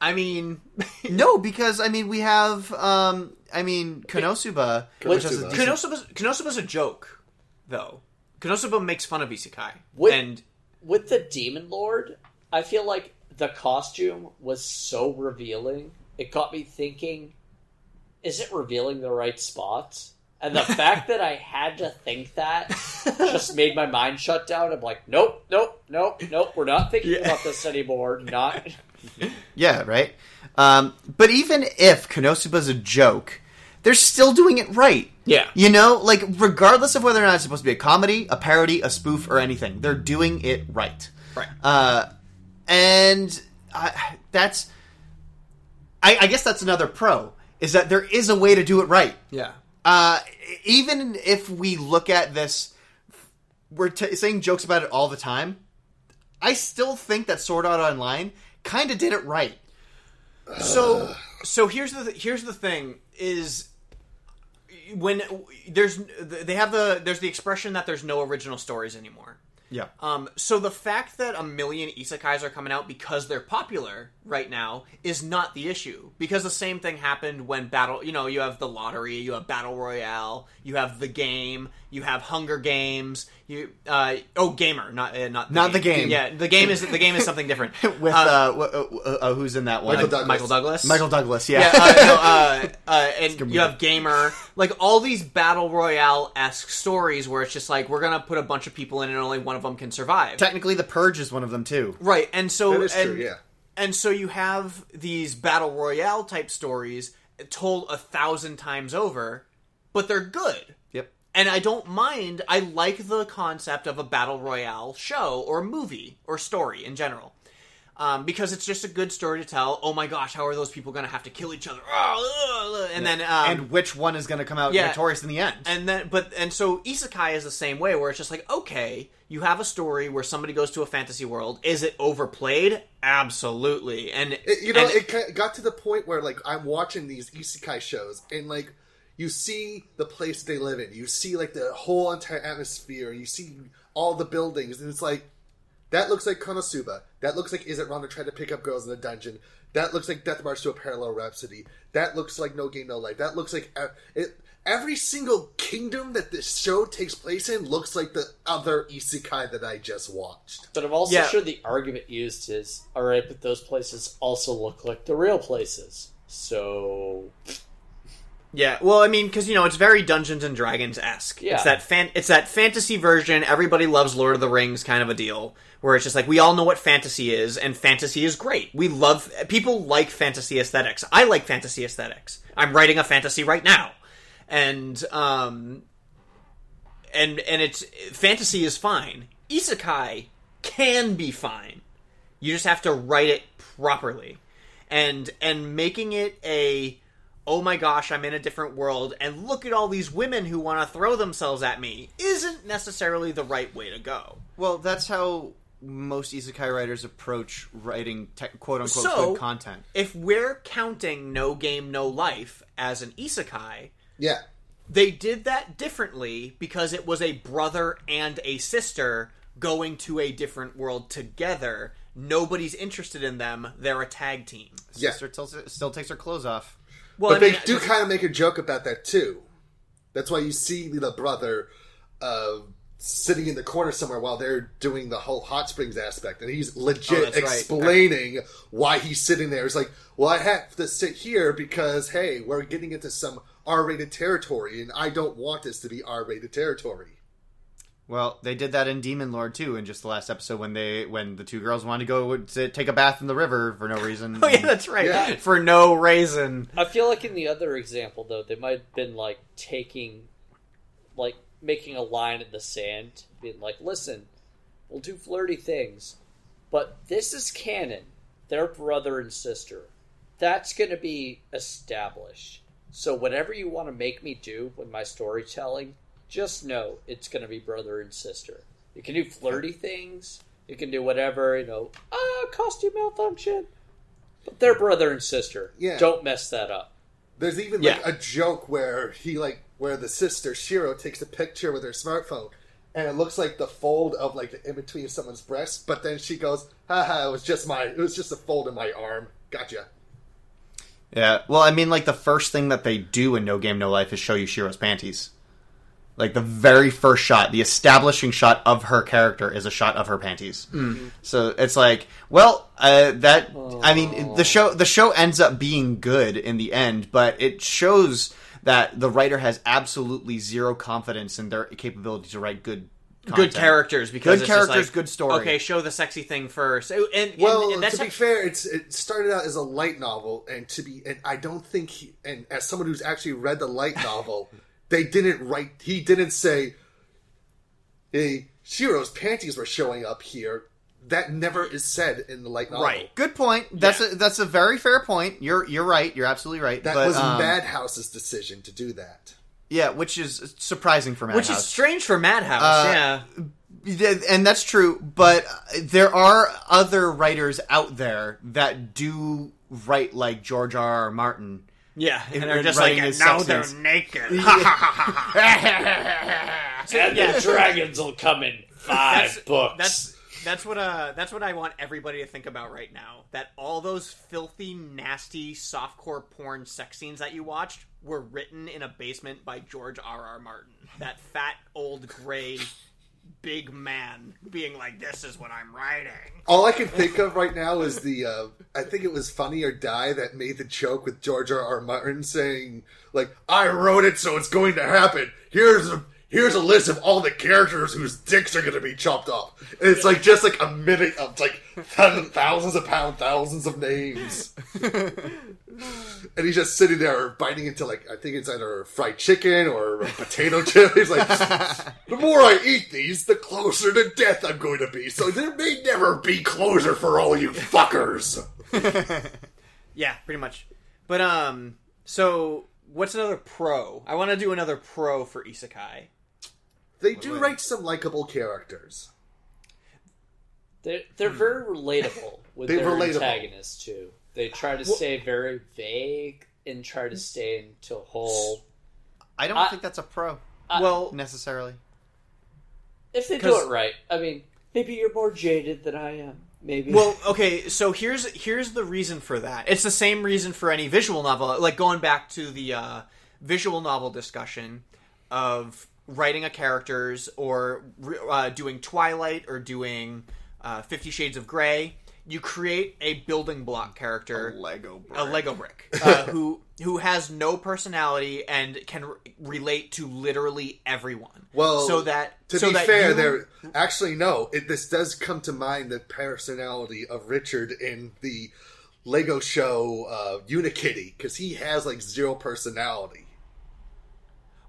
I mean, no, because I mean we have. um I mean Konosuba. which has Konosuba. decent- Konosuba's, Konosuba's a joke, though. Konosuba makes fun of isekai, With- and With the demon lord, I feel like the costume was so revealing. It got me thinking: Is it revealing the right spots? And the fact that I had to think that just made my mind shut down. I'm like, nope, nope, nope, nope. We're not thinking about this anymore. Not. Yeah, right. Um, but even if Konosuba's a joke, they're still doing it right. Yeah. You know, like regardless of whether or not it's supposed to be a comedy, a parody, a spoof, or anything, they're doing it right. Right. Uh, and I, that's, I, I guess that's another pro is that there is a way to do it right. yeah, Uh, even if we look at this, we're t- saying jokes about it all the time. I still think that Sword Art Online kind of did it right. So, so here's the here's the thing is when there's they have the there's the expression that there's no original stories anymore. Yeah. Um, so the fact that a million isekais are coming out because they're popular right now is not the issue. Because the same thing happened when battle. You know, you have the lottery, you have battle royale, you have the game, you have Hunger Games. You uh, oh, gamer, not uh, not the Not the game. Yeah, the game is the game is something different. With Uh, uh, uh, uh, who's in that one? Michael Douglas. Michael Douglas. Michael Douglas. Yeah. Yeah, uh, no, uh, uh, and you have gamer, like all these battle royale esque stories where it's just like we're gonna put a bunch of people in and only one of them can survive. Technically, The Purge is one of them too. Right, and so That is and, true, yeah. and so you have these battle royale type stories told a thousand times over, but they're good. Yep. And I don't mind. I like the concept of a battle royale show or movie or story in general. Um, because it's just a good story to tell. Oh my gosh, how are those people going to have to kill each other? And then, um, and which one is going to come out yeah. victorious in the end? and then, but and so isekai is the same way, where it's just like, okay, you have a story where somebody goes to a fantasy world. Is it overplayed? Absolutely. And It, you know, and- it got to the point where like I'm watching these isekai shows and like you see the place they live in, you see like the whole entire atmosphere, you see all the buildings, and it's like that looks like Konosuba. That looks like Is It Wrong to Try to Pick Up Girls in a Dungeon. That looks like Death March to a Parallel Rhapsody. That looks like No Game No Life. That looks like it, every single kingdom that this show takes place in looks like the other isekai that I just watched. But I'm also Yeah. sure the argument used is all right, but those places also look like the real places. So Yeah, well, I mean, because you know it's very Dungeons and Dragons esque. Yeah. It's that fan, it's that fantasy version. Everybody loves Lord of the Rings kind of a deal, where it's just like we all know what fantasy is, and fantasy is great. We love people like fantasy aesthetics. I like fantasy aesthetics. I'm writing a fantasy right now, and um, and and it's fantasy is fine. Isekai can be fine. You just have to write it properly. And and making it a oh my gosh, I'm in a different world and look at all these women who want to throw themselves at me isn't necessarily the right way to go. Well, that's how most isekai writers approach writing te- quote unquote So- good content. If we're counting No Game No Life as an isekai, Yeah. they did that differently because it was a brother and a sister going to a different world together. Nobody's interested in them. They're a tag team. Yeah. Sister still, still takes her clothes off. Well, but I they do kind of make a joke about that too. That's why you see the brother uh, sitting in the corner somewhere while they're doing the whole hot springs aspect, and he's Oh, legit right. explaining why he's sitting there. It's like, well, I have to sit here because hey, we're getting into some R-rated territory, and I don't want this to be R-rated territory. Well, they did that in Demon Lord too, in just the last episode when they when the two girls wanted to go to take a bath in the river for no reason. Oh yeah, that's right. Yeah. For no reason. I feel like in the other example though, they might have been like taking like making a line in the sand, being like, Listen, we'll do flirty things, but this is canon. They're brother and sister. That's gonna be established. So whatever you want to make me do with my storytelling, just know it's gonna be brother and sister. You can do flirty things, you can do whatever, you know, ah, costume malfunction. But they're brother and sister. Yeah. Don't mess that up. There's even like Yeah. a joke where he like where the sister Shiro takes a picture with her smartphone, and it looks like the fold of like the in between of someone's breast, but then she goes, "Haha, it was just my, it was just a fold in my arm." Gotcha. Yeah. Well, I mean, like the first thing that they do in No Game No Life is show you Shiro's panties. Like the very first shot, the establishing shot of her character is a shot of her panties. So it's like, well, uh, that I mean, the show the show ends up being good in the end, but it shows that the writer has absolutely zero confidence in their capability to write good Good characters because good it's just characters, like, good story. Okay, show the sexy thing first. And, and, Well, and that's to be how- fair, it's it started out as a light novel, and to be, and I don't think, he, and as someone who's actually read the light novel, they didn't write. He didn't say, "Hey, Shiro's panties were showing up here." That never is said in the light novel. Right. Good point. That's a that's a very fair point. You're you're right. You're absolutely right. That But, was um, Madhouse's decision to do that. Yeah, which is surprising for Madhouse. which is strange for Madhouse. Uh, yeah. Yeah, and that's true. But there are other writers out there that do write like George R. R. Martin. Yeah, and in they're just like, his now sex they're scenes. naked. and the dragons will come in five that's, books. That's that's what uh that's what I want everybody to think about right now. That all those filthy, nasty, softcore porn sex scenes that you watched were written in a basement by George R. R. Martin. That fat old gray big man being like, "This is what I'm writing." All I can think of right now is the uh, I think it was Funny or Die that made the joke with George R. R. Martin saying like I wrote it so it's going to happen. Here's a here's a list of all the characters whose dicks are going to be chopped off. And it's like just like a minute of like thousands of pound thousands of names. and he's just sitting there biting into like I think it's either fried chicken or potato chip. He's like, the more I eat these, the closer to death I'm going to be. So there may never be closer for all you fuckers. yeah, pretty much. But um, so what's another pro? I want to do another pro for isekai. They do write some likable characters. They're they're very relatable with They're their relatable. antagonists too. They try to stay very vague and try to stay into whole. I don't I- think that's a pro. well, necessarily. If they do it right, I mean, maybe you're more jaded than I am. Maybe. Well, okay, so here's here's the reason for that. It's the same reason for any visual novel. Like going back to the uh, visual novel discussion of writing a characters or uh, doing Twilight or doing uh, Fifty Shades of Grey. You create a building block character, A Lego brick. a Lego brick, uh, who who has no personality and can re- relate to literally everyone. Well, so that to so be that fair, you- there actually no. It, this does come to mind the personality of Richard in the Lego show uh, Unikitty because he has like zero personality.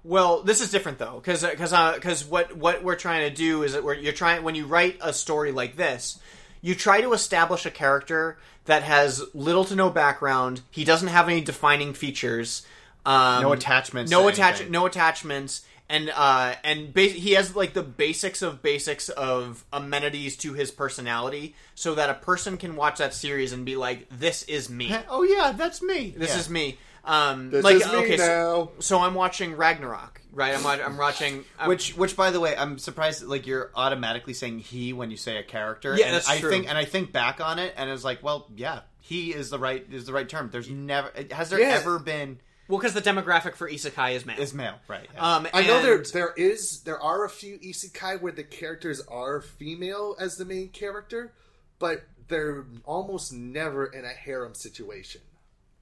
Well, this is different though, because because because what what we're trying to do is that we're, you're trying when you write a story like this, you try to establish a character that has little to no background. He doesn't have any defining features. Um, No attachments No attach. No attachments. And uh, and ba- he has like the basics of basics of amenities to his personality, so that a person can watch that series and be like, "This is me." Oh yeah, that's me. This Yeah. is me. Um, This like is me okay, now. So, so I'm watching Ragnarok, right? I'm I'm watching I'm- Which, which, by the way, I'm surprised. Like you're automatically saying he when you say a character. Yeah, and that's I true. think, and I think back on it, and it's like, well, yeah, he is the right is the right term. There's never has there Yeah. ever been Well, because the demographic for isekai is male. is male, right? yeah. Um, I know and- there there is there are a few isekai where the characters are female as the main character, but they're almost never in a harem situation.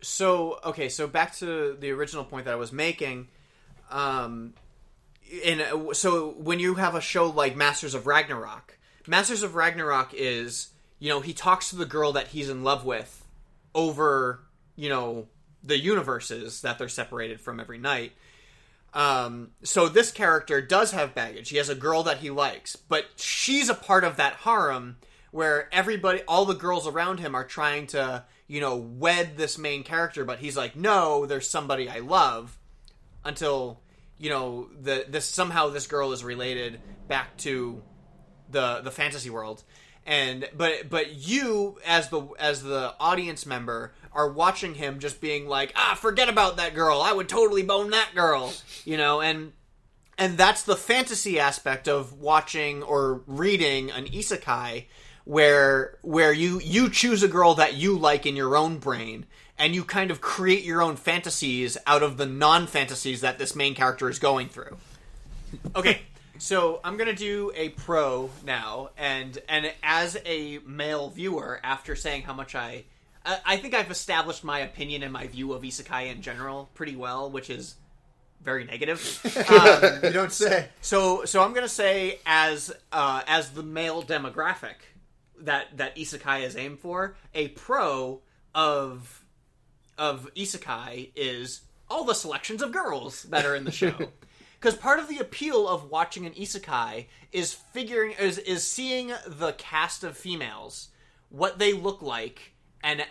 So okay, so back to the original point that I was making. Um, in so when you have a show like Masters of Ragnarok, Masters of Ragnarok is you know he talks to the girl that he's in love with over you know the universes that they're separated from every night. Um, so this character does have baggage. He has a girl that he likes, but she's a part of that harem where everybody, all the girls around him are trying to, you know, wed this main character, but he's like, no, there's somebody I love. Until, you know, the this somehow this girl is related back to the the fantasy world and but but you as the as the audience member are watching him just being like ah forget about that girl i would totally bone that girl you know and and that's the fantasy aspect of watching or reading an isekai where where you you choose a girl that you like in your own brain and you kind of create your own fantasies out of the non-fantasies that this main character is going through okay so i'm gonna do a pro now and and as a male viewer after saying how much i i, I think i've established my opinion and my view of isekai in general pretty well which is very negative um, you don't say. so so i'm gonna say as uh as the male demographic that that isekai is aimed for a pro of of isekai is all the selections of girls that are in the show. Because part of the appeal of watching an isekai is figuring is is seeing the cast of females what they look like and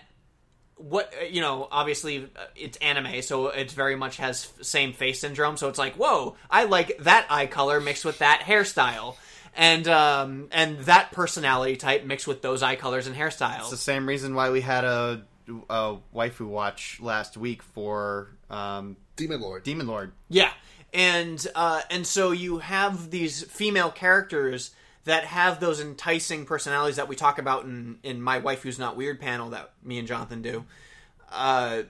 what you know obviously uh, it's anime so it very much has same face syndrome so it's like whoa i like that eye color mixed with that hairstyle and um and that personality type mixed with those eye colors and hairstyles It's the same reason why we had a, a waifu watch last week for um, Demon Lord. Demon Lord. Yeah, and uh, and so you have these female characters that have those enticing personalities that we talk about in in my wife who's not weird panel that me and Jonathan do, uh,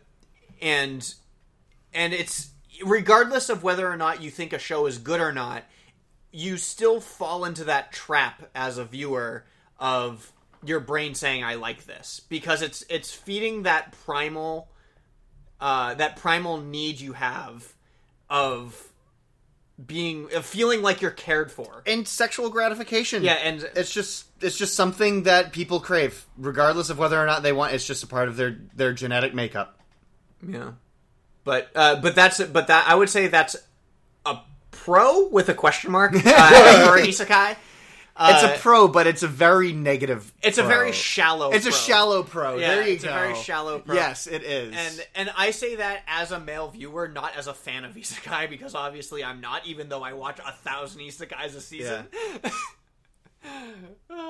and and it's regardless of whether or not you think a show is good or not. You still fall into that trap as a viewer of your brain saying I like this because it's it's feeding that primal uh, that primal need you have of being of feeling like you're cared for and sexual gratification. Yeah, and it's just it's just something that people crave, regardless of whether or not they want. It's just a part of their their genetic makeup. Yeah, but uh, but that's but that I would say that's a pro with a question mark uh, for an isekai. Uh, it's a pro, but it's a very negative. It's a very shallow. It's pro. a shallow pro. Yeah, there you it's go. a very shallow pro. Yes, it is. And and I say that as a male viewer, not as a fan of isekai, because obviously I'm not. Even though I watch a thousand isekais a season.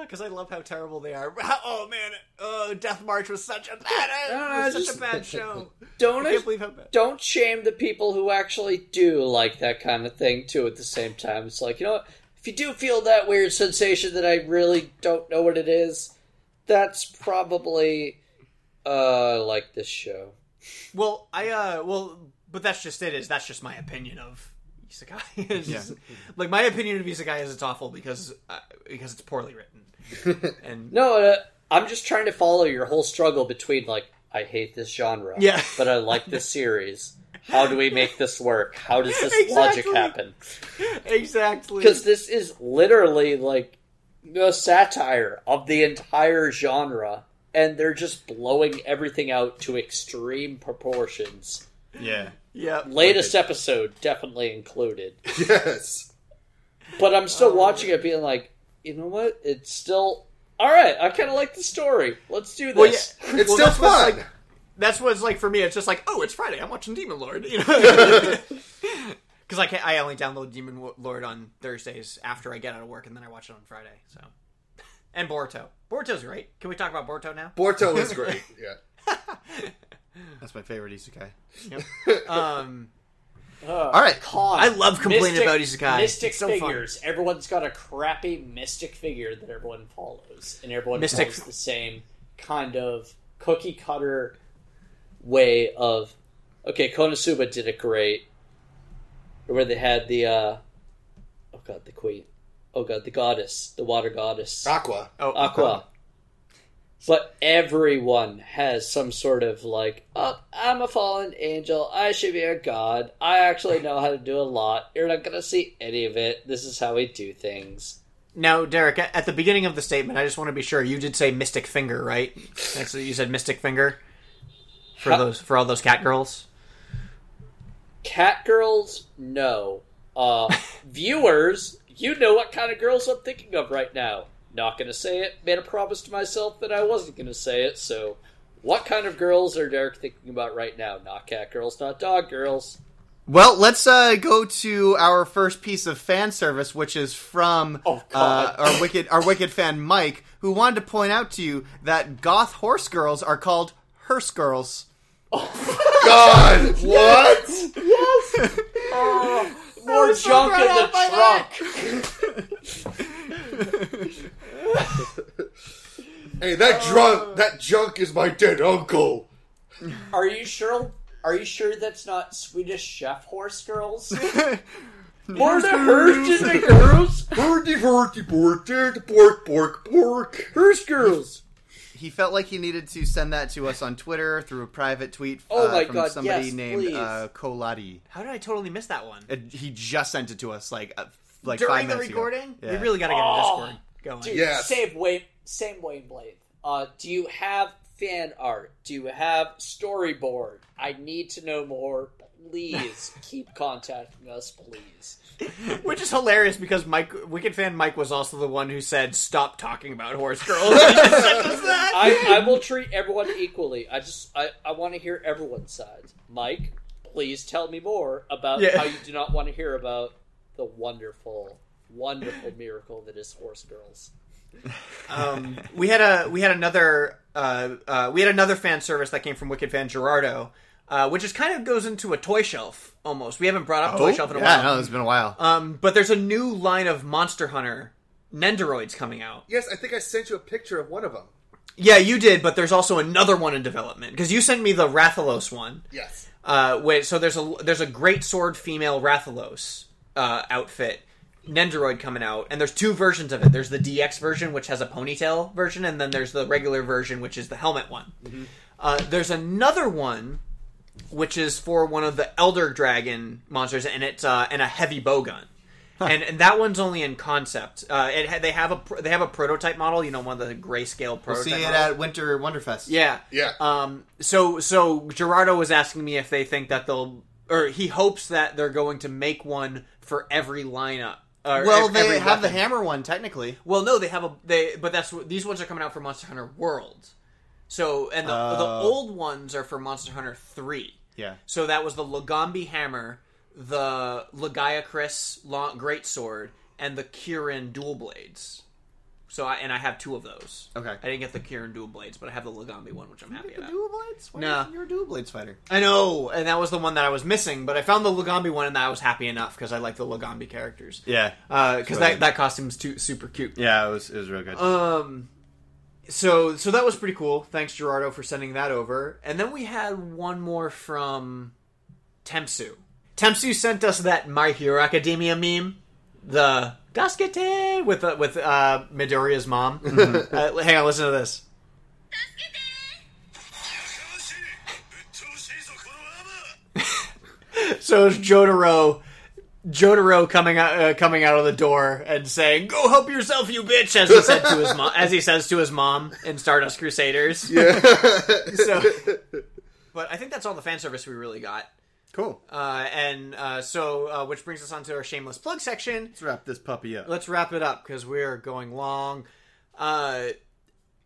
Because I love how terrible they are. Oh man, oh, Death March was such a bad, No, was such a bad show. Don't I can't believe how bad. don't shame the people who actually do like that kind of thing too. At the same time, it's like you know, what? if you do feel that weird sensation that I really don't know what it is, that's probably uh like this show. Well, I uh, well, but that's just it. Is that's just my opinion of isekai? It's Yeah. just- like my opinion of isekai is it's awful because uh, because it's poorly written. and No, uh, I'm just trying to follow your whole struggle between like I hate this genre, Yeah. but I like this series. How do we make this work? How does this Exactly. logic happen? exactly Because this is literally like a satire of the entire genre, and they're just blowing everything out to extreme proportions. Yeah. Yeah. Latest episode definitely included. Yes. But I'm still oh, watching it being like, you know what? It's still all right. I kind of like the story. Let's do Well, this. yeah. It's Well, still that's fun. like- that's what it's like for me. It's just like, oh, it's Friday. I'm watching Demon Lord. You know, because I can I only download Demon Lord on Thursdays after I get out of work, and then I watch it on Friday. So, and Borto, Boruto's great. Can we talk about Borto now? Borto is great. Yeah. That's my favorite isekai. Yep. um, All right. Con. I love complaining Mystic- about isekai. Mystic It's so fun. figures. Everyone's got a crappy mystic figure that everyone follows, and everyone Mystic- follows the same kind of cookie cutter way of. Okay, Konosuba did it great, where they had the. uh Oh god, the queen. Oh god, the goddess, the water goddess, Aqua. oh, Aqua. But everyone has some sort of like, oh, I'm a fallen angel. I should be a god. I actually know how to do a lot. You're not gonna see any of it. This is how we do things. Now, Derek, at the beginning of the statement, I just want to be sure you did say Mystic Finger, right? That's you said Mystic Finger for How- those for all those cat girls. Cat girls, no. Uh, viewers, you know what kind of girls I'm thinking of right now. Not gonna say it. Made a promise to myself that I wasn't gonna say it. So, what kind of girls are Derek thinking about right now? Not cat girls, not dog girls. Well, let's uh, go to our first piece of fan service, which is from Oh, uh, our wicked our wicked fan Mike, who wanted to point out to you that goth horse girls are called hearse girls. Oh God, what? Yes. More was so junk brought in the trunk. Hey, that drunk, that junk is my dead uncle. Are you sure? Are you sure that's not Swedish chef horse girls? More the hers in the girls. Birdie, birdie, birdie, bork, bork, bork. Hers girls. He felt like he needed to send that to us on Twitter through a private tweet Oh uh, my from God, somebody yes, named please. uh, Koladi. How did I totally miss that one? It, he just sent it to us like uh, like During five the minutes ago. recording? Yeah. We really got to get a Oh, Discord going. Dude, Yes. same Wayne, same Wayne Blade. Uh, do you have fan art? Do you have storyboard? I need to know more. Please keep contacting us, please. Which is hilarious because Mike, Wicked fan Mike, was also the one who said, "Stop talking about horse girls." He just sent us that. I, I will treat everyone equally. I just I, I want to hear everyone's sides. Mike, please tell me more about Yeah. how you do not want to hear about the wonderful, wonderful miracle that is horse girls. um, we had a we had another uh, uh, we had another fan service that came from Wicked fan Gerardo, uh, which is kind of goes into a toy shelf almost. We haven't brought up toy shelf in a Oh, yeah, while. no, it's been a while. Um, but there's a new line of Monster Hunter Nendoroids coming out. Yes, I think I sent you a picture of one of them. Yeah, you did, but there's also another one in development because you sent me the Rathalos one. Yes. Uh, wait, so there's a there's a great sword female Rathalos uh, outfit Nendoroid coming out, and there's two versions of it. There's the DX version, which has a ponytail version, and then there's the regular version, which is the helmet one. Uh, there's another one, which is for one of the Elder Dragon monsters, and it's uh, and a heavy bow gun. And, and that one's only in concept. Uh, it ha- they have a they have a prototype model, you know, one of the grayscale We'll prototype. see it models. at Winter Wonderfest. Yeah, yeah. Um, so so Gerardo was asking me if they think that they'll, or he hopes that they're going to make one for every lineup. Uh, or Well, ev- they have the hammer one technically. Well, no, they have a they, but that's these ones are coming out for Monster Hunter World. So and the, the Oh. old ones are for Monster Hunter Three. Yeah. So that was the Lagombi hammer, the Lagiacrus long, great sword, and the Kirin dual blades. So I and I have two of those. Okay. I didn't get the Kirin dual blades, but I have the Lagombi one, which I'm happy about. Dual blades? Why No. You're a dual blades fighter. I know, and that was the one that I was missing. But I found the Lagombi one, and I was happy enough because I like the Lagombi characters. Yeah. because It's that that costume's too super cute. Yeah, it was it was real good. Um, so so that was pretty cool. Thanks Gerardo for sending that over. And then we had one more from Temsu. Temsu sent us that My Hero Academia meme, the Daskete with uh, with uh, Midoriya's mom. uh, hang on, listen to this. so it's Jotaro, Jotaro coming out uh, coming out of the door and saying, "Go help yourself, you bitch," as he said to his mom, as he says to his mom in Stardust Crusaders. Yeah. so, but I think that's all the fan service we really got. Cool. Uh, and uh, so, uh, which brings us on to our shameless plug section. Let's wrap this puppy up. Let's wrap it up because we're going long. Uh,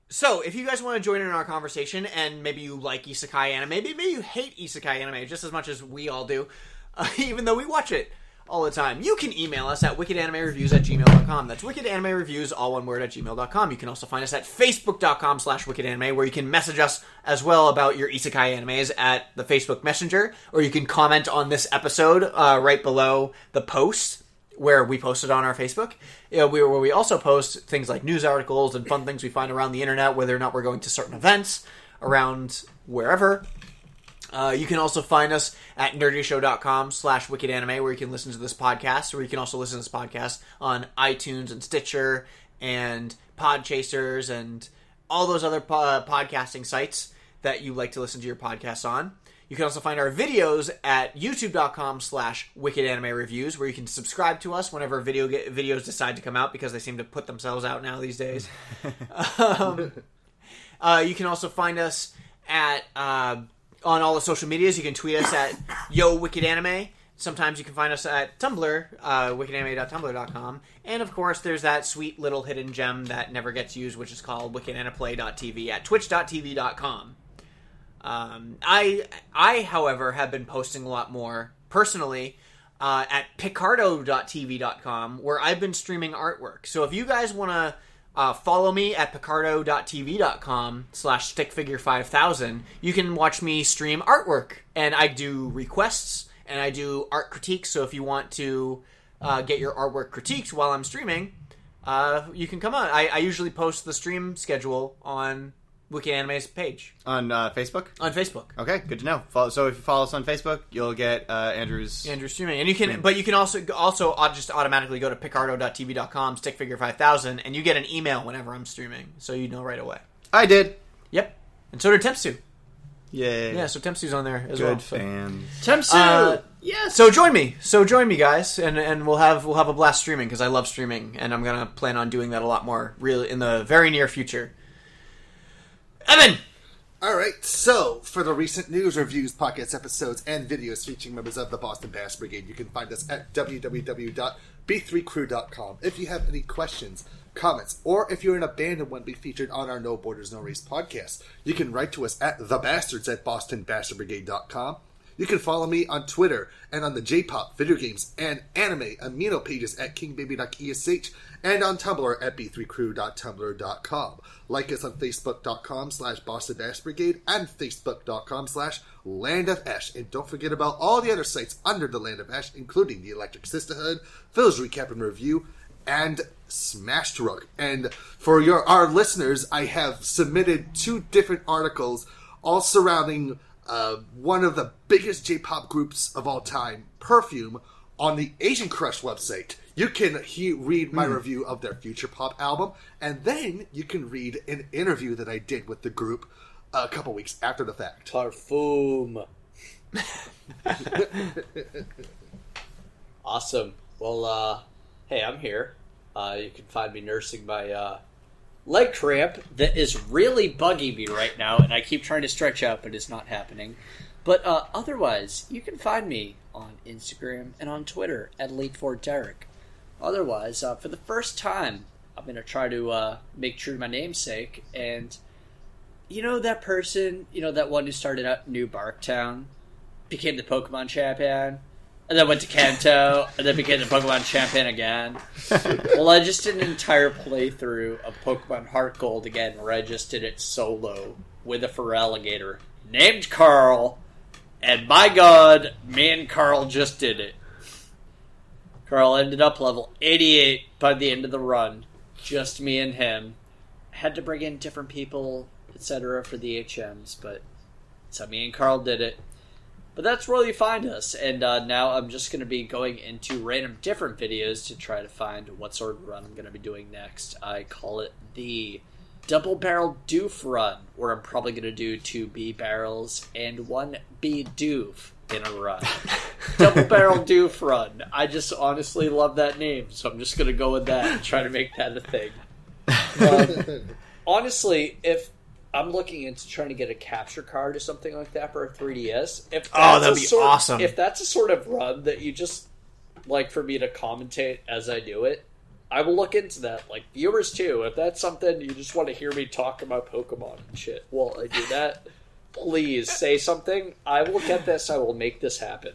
so, if you guys want to join in our conversation, and maybe you like isekai anime, maybe maybe you hate isekai anime just as much as we all do, uh, even though we watch it all the time, you can email us at wickedanimereviews at gmail.com. That's wickedanimereviews, all one word, at gmail.com. You can also find us at facebook.com slash wickedanime, where you can message us as well about your isekai animes at the Facebook Messenger, or you can comment on this episode uh, right below the post where we post it on our Facebook, you know, we, where we also post things like news articles and fun things we find around the internet, whether or not we're going to certain events around wherever. Uh, you can also find us at nerdyshow.com slash wicked anime where you can listen to this podcast, or you can also listen to this podcast on iTunes and Stitcher and Podchasers and all those other po- podcasting sites that you like to listen to your podcasts on. You can also find our videos at youtube.com slash wicked anime reviews where you can subscribe to us whenever video get, videos decide to come out because they seem to put themselves out now these days. um, uh, you can also find us at uh, on all the social medias. You can tweet us at Yo Wicked Anime. Sometimes you can find us at Tumblr, uh, wickedanime.tumblr.com. And of course, there's that sweet little hidden gem that never gets used, which is called wickedaniplay.tv at twitch.tv.com. Um, I, I, however, have been posting a lot more personally uh, at picarto.tv.com, where I've been streaming artwork. So if you guys want to uh, follow me at picarto.tv.com slash stickfigure5000, you can watch me stream artwork. And I do requests and I do art critiques. So if you want to uh, get your artwork critiqued while I'm streaming, uh, you can come on. I, I usually post the stream schedule on Wicked Anime's page. On uh, Facebook? On Facebook. Okay, good to know. Follow, so if you follow us on Facebook, you'll get uh, Andrew's Andrew streaming, and you can, stream. but you can also also just automatically go to picarto.tv.com, stickfigure five thousand, and you get an email whenever I'm streaming, so you know right away. I did. Yep, and so did Tempsu. Yay. Yeah, so Tempsu's on there as Good well. so- fans. Tempsu, uh, yes. So join me. So join me, guys, and and we'll have we'll have a blast streaming because I love streaming, and I'm gonna plan on doing that a lot more, really, in the very near future. Evan. All right, so for the recent news, reviews, podcast episodes, and videos featuring members of the Boston Bass Brigade, you can find us at www.b3crew.com. If you have any questions, comments, or if you're in a band and want to be featured on our No Borders, No Race podcast, you can write to us at thebastards at. You can follow me on Twitter and on the J-pop, video games, and anime amino pages at kingbaby.esh and on Tumblr at b3crew.tumblr.com. Like us on facebook.com slash Boston Bass Brigade and facebook.com slash Land of Ash. And don't forget about all the other sites under the Land of Ash, including the Electric Sisterhood, Phil's Recap and Review, and Smash Rook. And for your our listeners, I have submitted two different articles all surrounding uh, one of the biggest J-pop groups of all time, Perfume, on the Asian Crush website. you can he read my Hmm. review of their future pop album, and then you can read an interview that I did with the group a couple weeks after the fact. Perfume. Awesome. Well, uh, hey, I'm here. Uh, you can find me nursing my uh, leg cramp that is really bugging me right now, and I keep trying to stretch out, but it's not happening. But uh, otherwise, you can find me on Instagram and on Twitter at Late for Derek. Otherwise, uh, for the first time, I'm going to try to uh, make true my namesake, and you know that person, you know that one who started out New Barktown, became the Pokemon champion, and then went to Kanto, and then became the Pokemon champion again. well, I just did an entire playthrough of Pokemon Heart Gold again, where I just did it solo with a Feraligatr named Carl, and my god, me and Carl just did it. Carl ended up level 88 by the end of the run. Just me and him. Had to bring in different people, etc., for the HMs, but so me and Carl did it. But that's where you find us, and uh, now I'm just going to be going into random different videos to try to find what sort of run I'm going to be doing next. I call it the Double Barrel Doof Run, where I'm probably going to do two B barrels and one B doof in a run. Double Barrel Doof Run. I just honestly love that name, so I'm just going to go with that and try to make that a thing. Um, honestly, if I'm looking into trying to get a capture card or something like that for a 3DS, if Oh, that'd be sort- awesome. If that's a sort of run that you just like for me to commentate as I do it, I will look into that. Like viewers too, if that's something you just want to hear me talk about Pokemon and shit while I do that, please say something. I will get this. I will make this happen.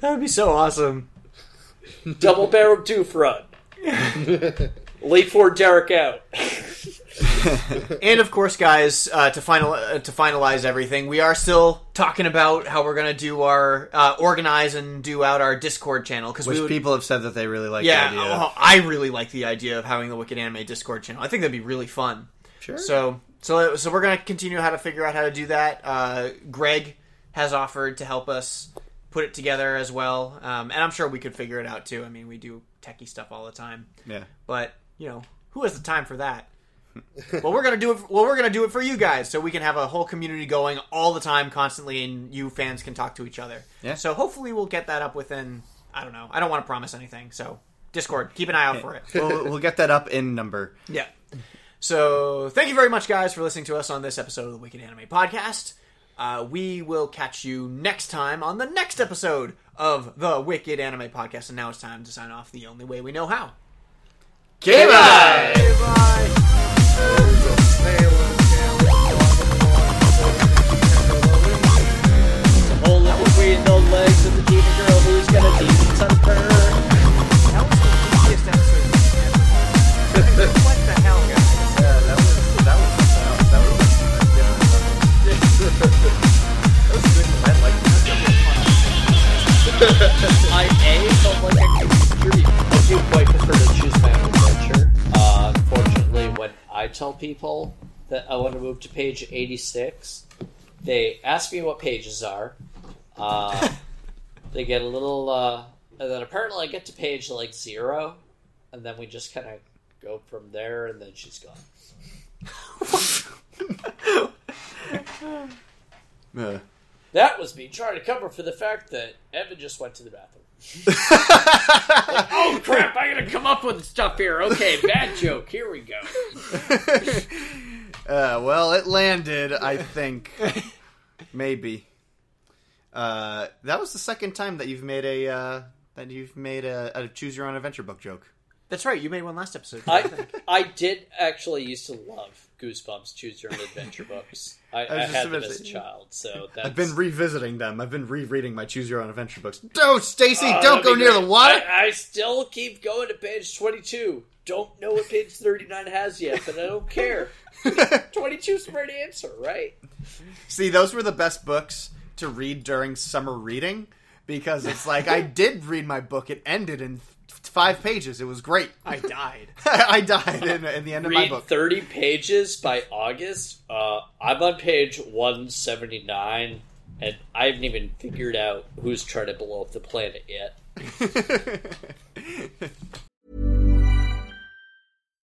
That would be so awesome. Double barrel doof run. Late for Derek out. and of course, guys, uh, to final uh, to finalize everything, we are still talking about how we're going to do our uh, organize and do out our Discord channel because would, people have said that they really like yeah, the idea. oh, I really like the idea of having the Wicked Anime Discord channel. I think that'd be really fun. Sure. So so so we're going to continue how to figure out how to do that. Uh, Greg has offered to help us put it together as well, um, and I'm sure we could figure it out too. I mean, we do techie stuff all the time. Yeah. But you know, who has the time for that? well, we're gonna do it. Well, we're gonna do it for you guys, so we can have a whole community going all the time, constantly, and you fans can talk to each other. Yeah. So hopefully, we'll get that up within. I don't know. I don't want to promise anything. So Discord, keep an eye out for it. we'll, we'll get that up in number. Yeah. So thank you very much, guys, for listening to us on this episode of the Wicked Anime Podcast. Uh, we will catch you next time on the next episode of the Wicked Anime Podcast. And now it's time to sign off the only way we know how. Goodbye. Hole in I A felt like I could contribute. I do quite prefer to I tell people that I want to move to page 86, they ask me what pages are. Uh, they get a little, uh, and then apparently I get to page like zero, and then we just kind of go from there, and then she's gone. Uh, That was me trying to cover for the fact that Evan just went to the bathroom. Like, oh crap! I gotta come up with stuff here. Okay, bad joke. Here we go. uh, well, it landed. I think maybe. Uh, that was the second time that you've made a uh, that you've made a, a choose your own adventure book joke. That's right. You made one last episode. I I did actually used to love Goosebumps Choose Your Own Adventure books. I, I I, had them as a child, so that's I've been revisiting them. I've been rereading my choose your own adventure books. Don't, Stacy! Oh, don't go near great. the water. I, I still keep going to page twenty-two. Don't know what page thirty-nine has yet, but I don't care. 22's the right answer, right? See, those were the best books to read during summer reading because it's like I did read my book. It ended in five pages. It was great. I died. I died in, in the end of my book. 30 pages by August. Uh, I'm on page 179, and I haven't even figured out who's trying to blow up the planet yet.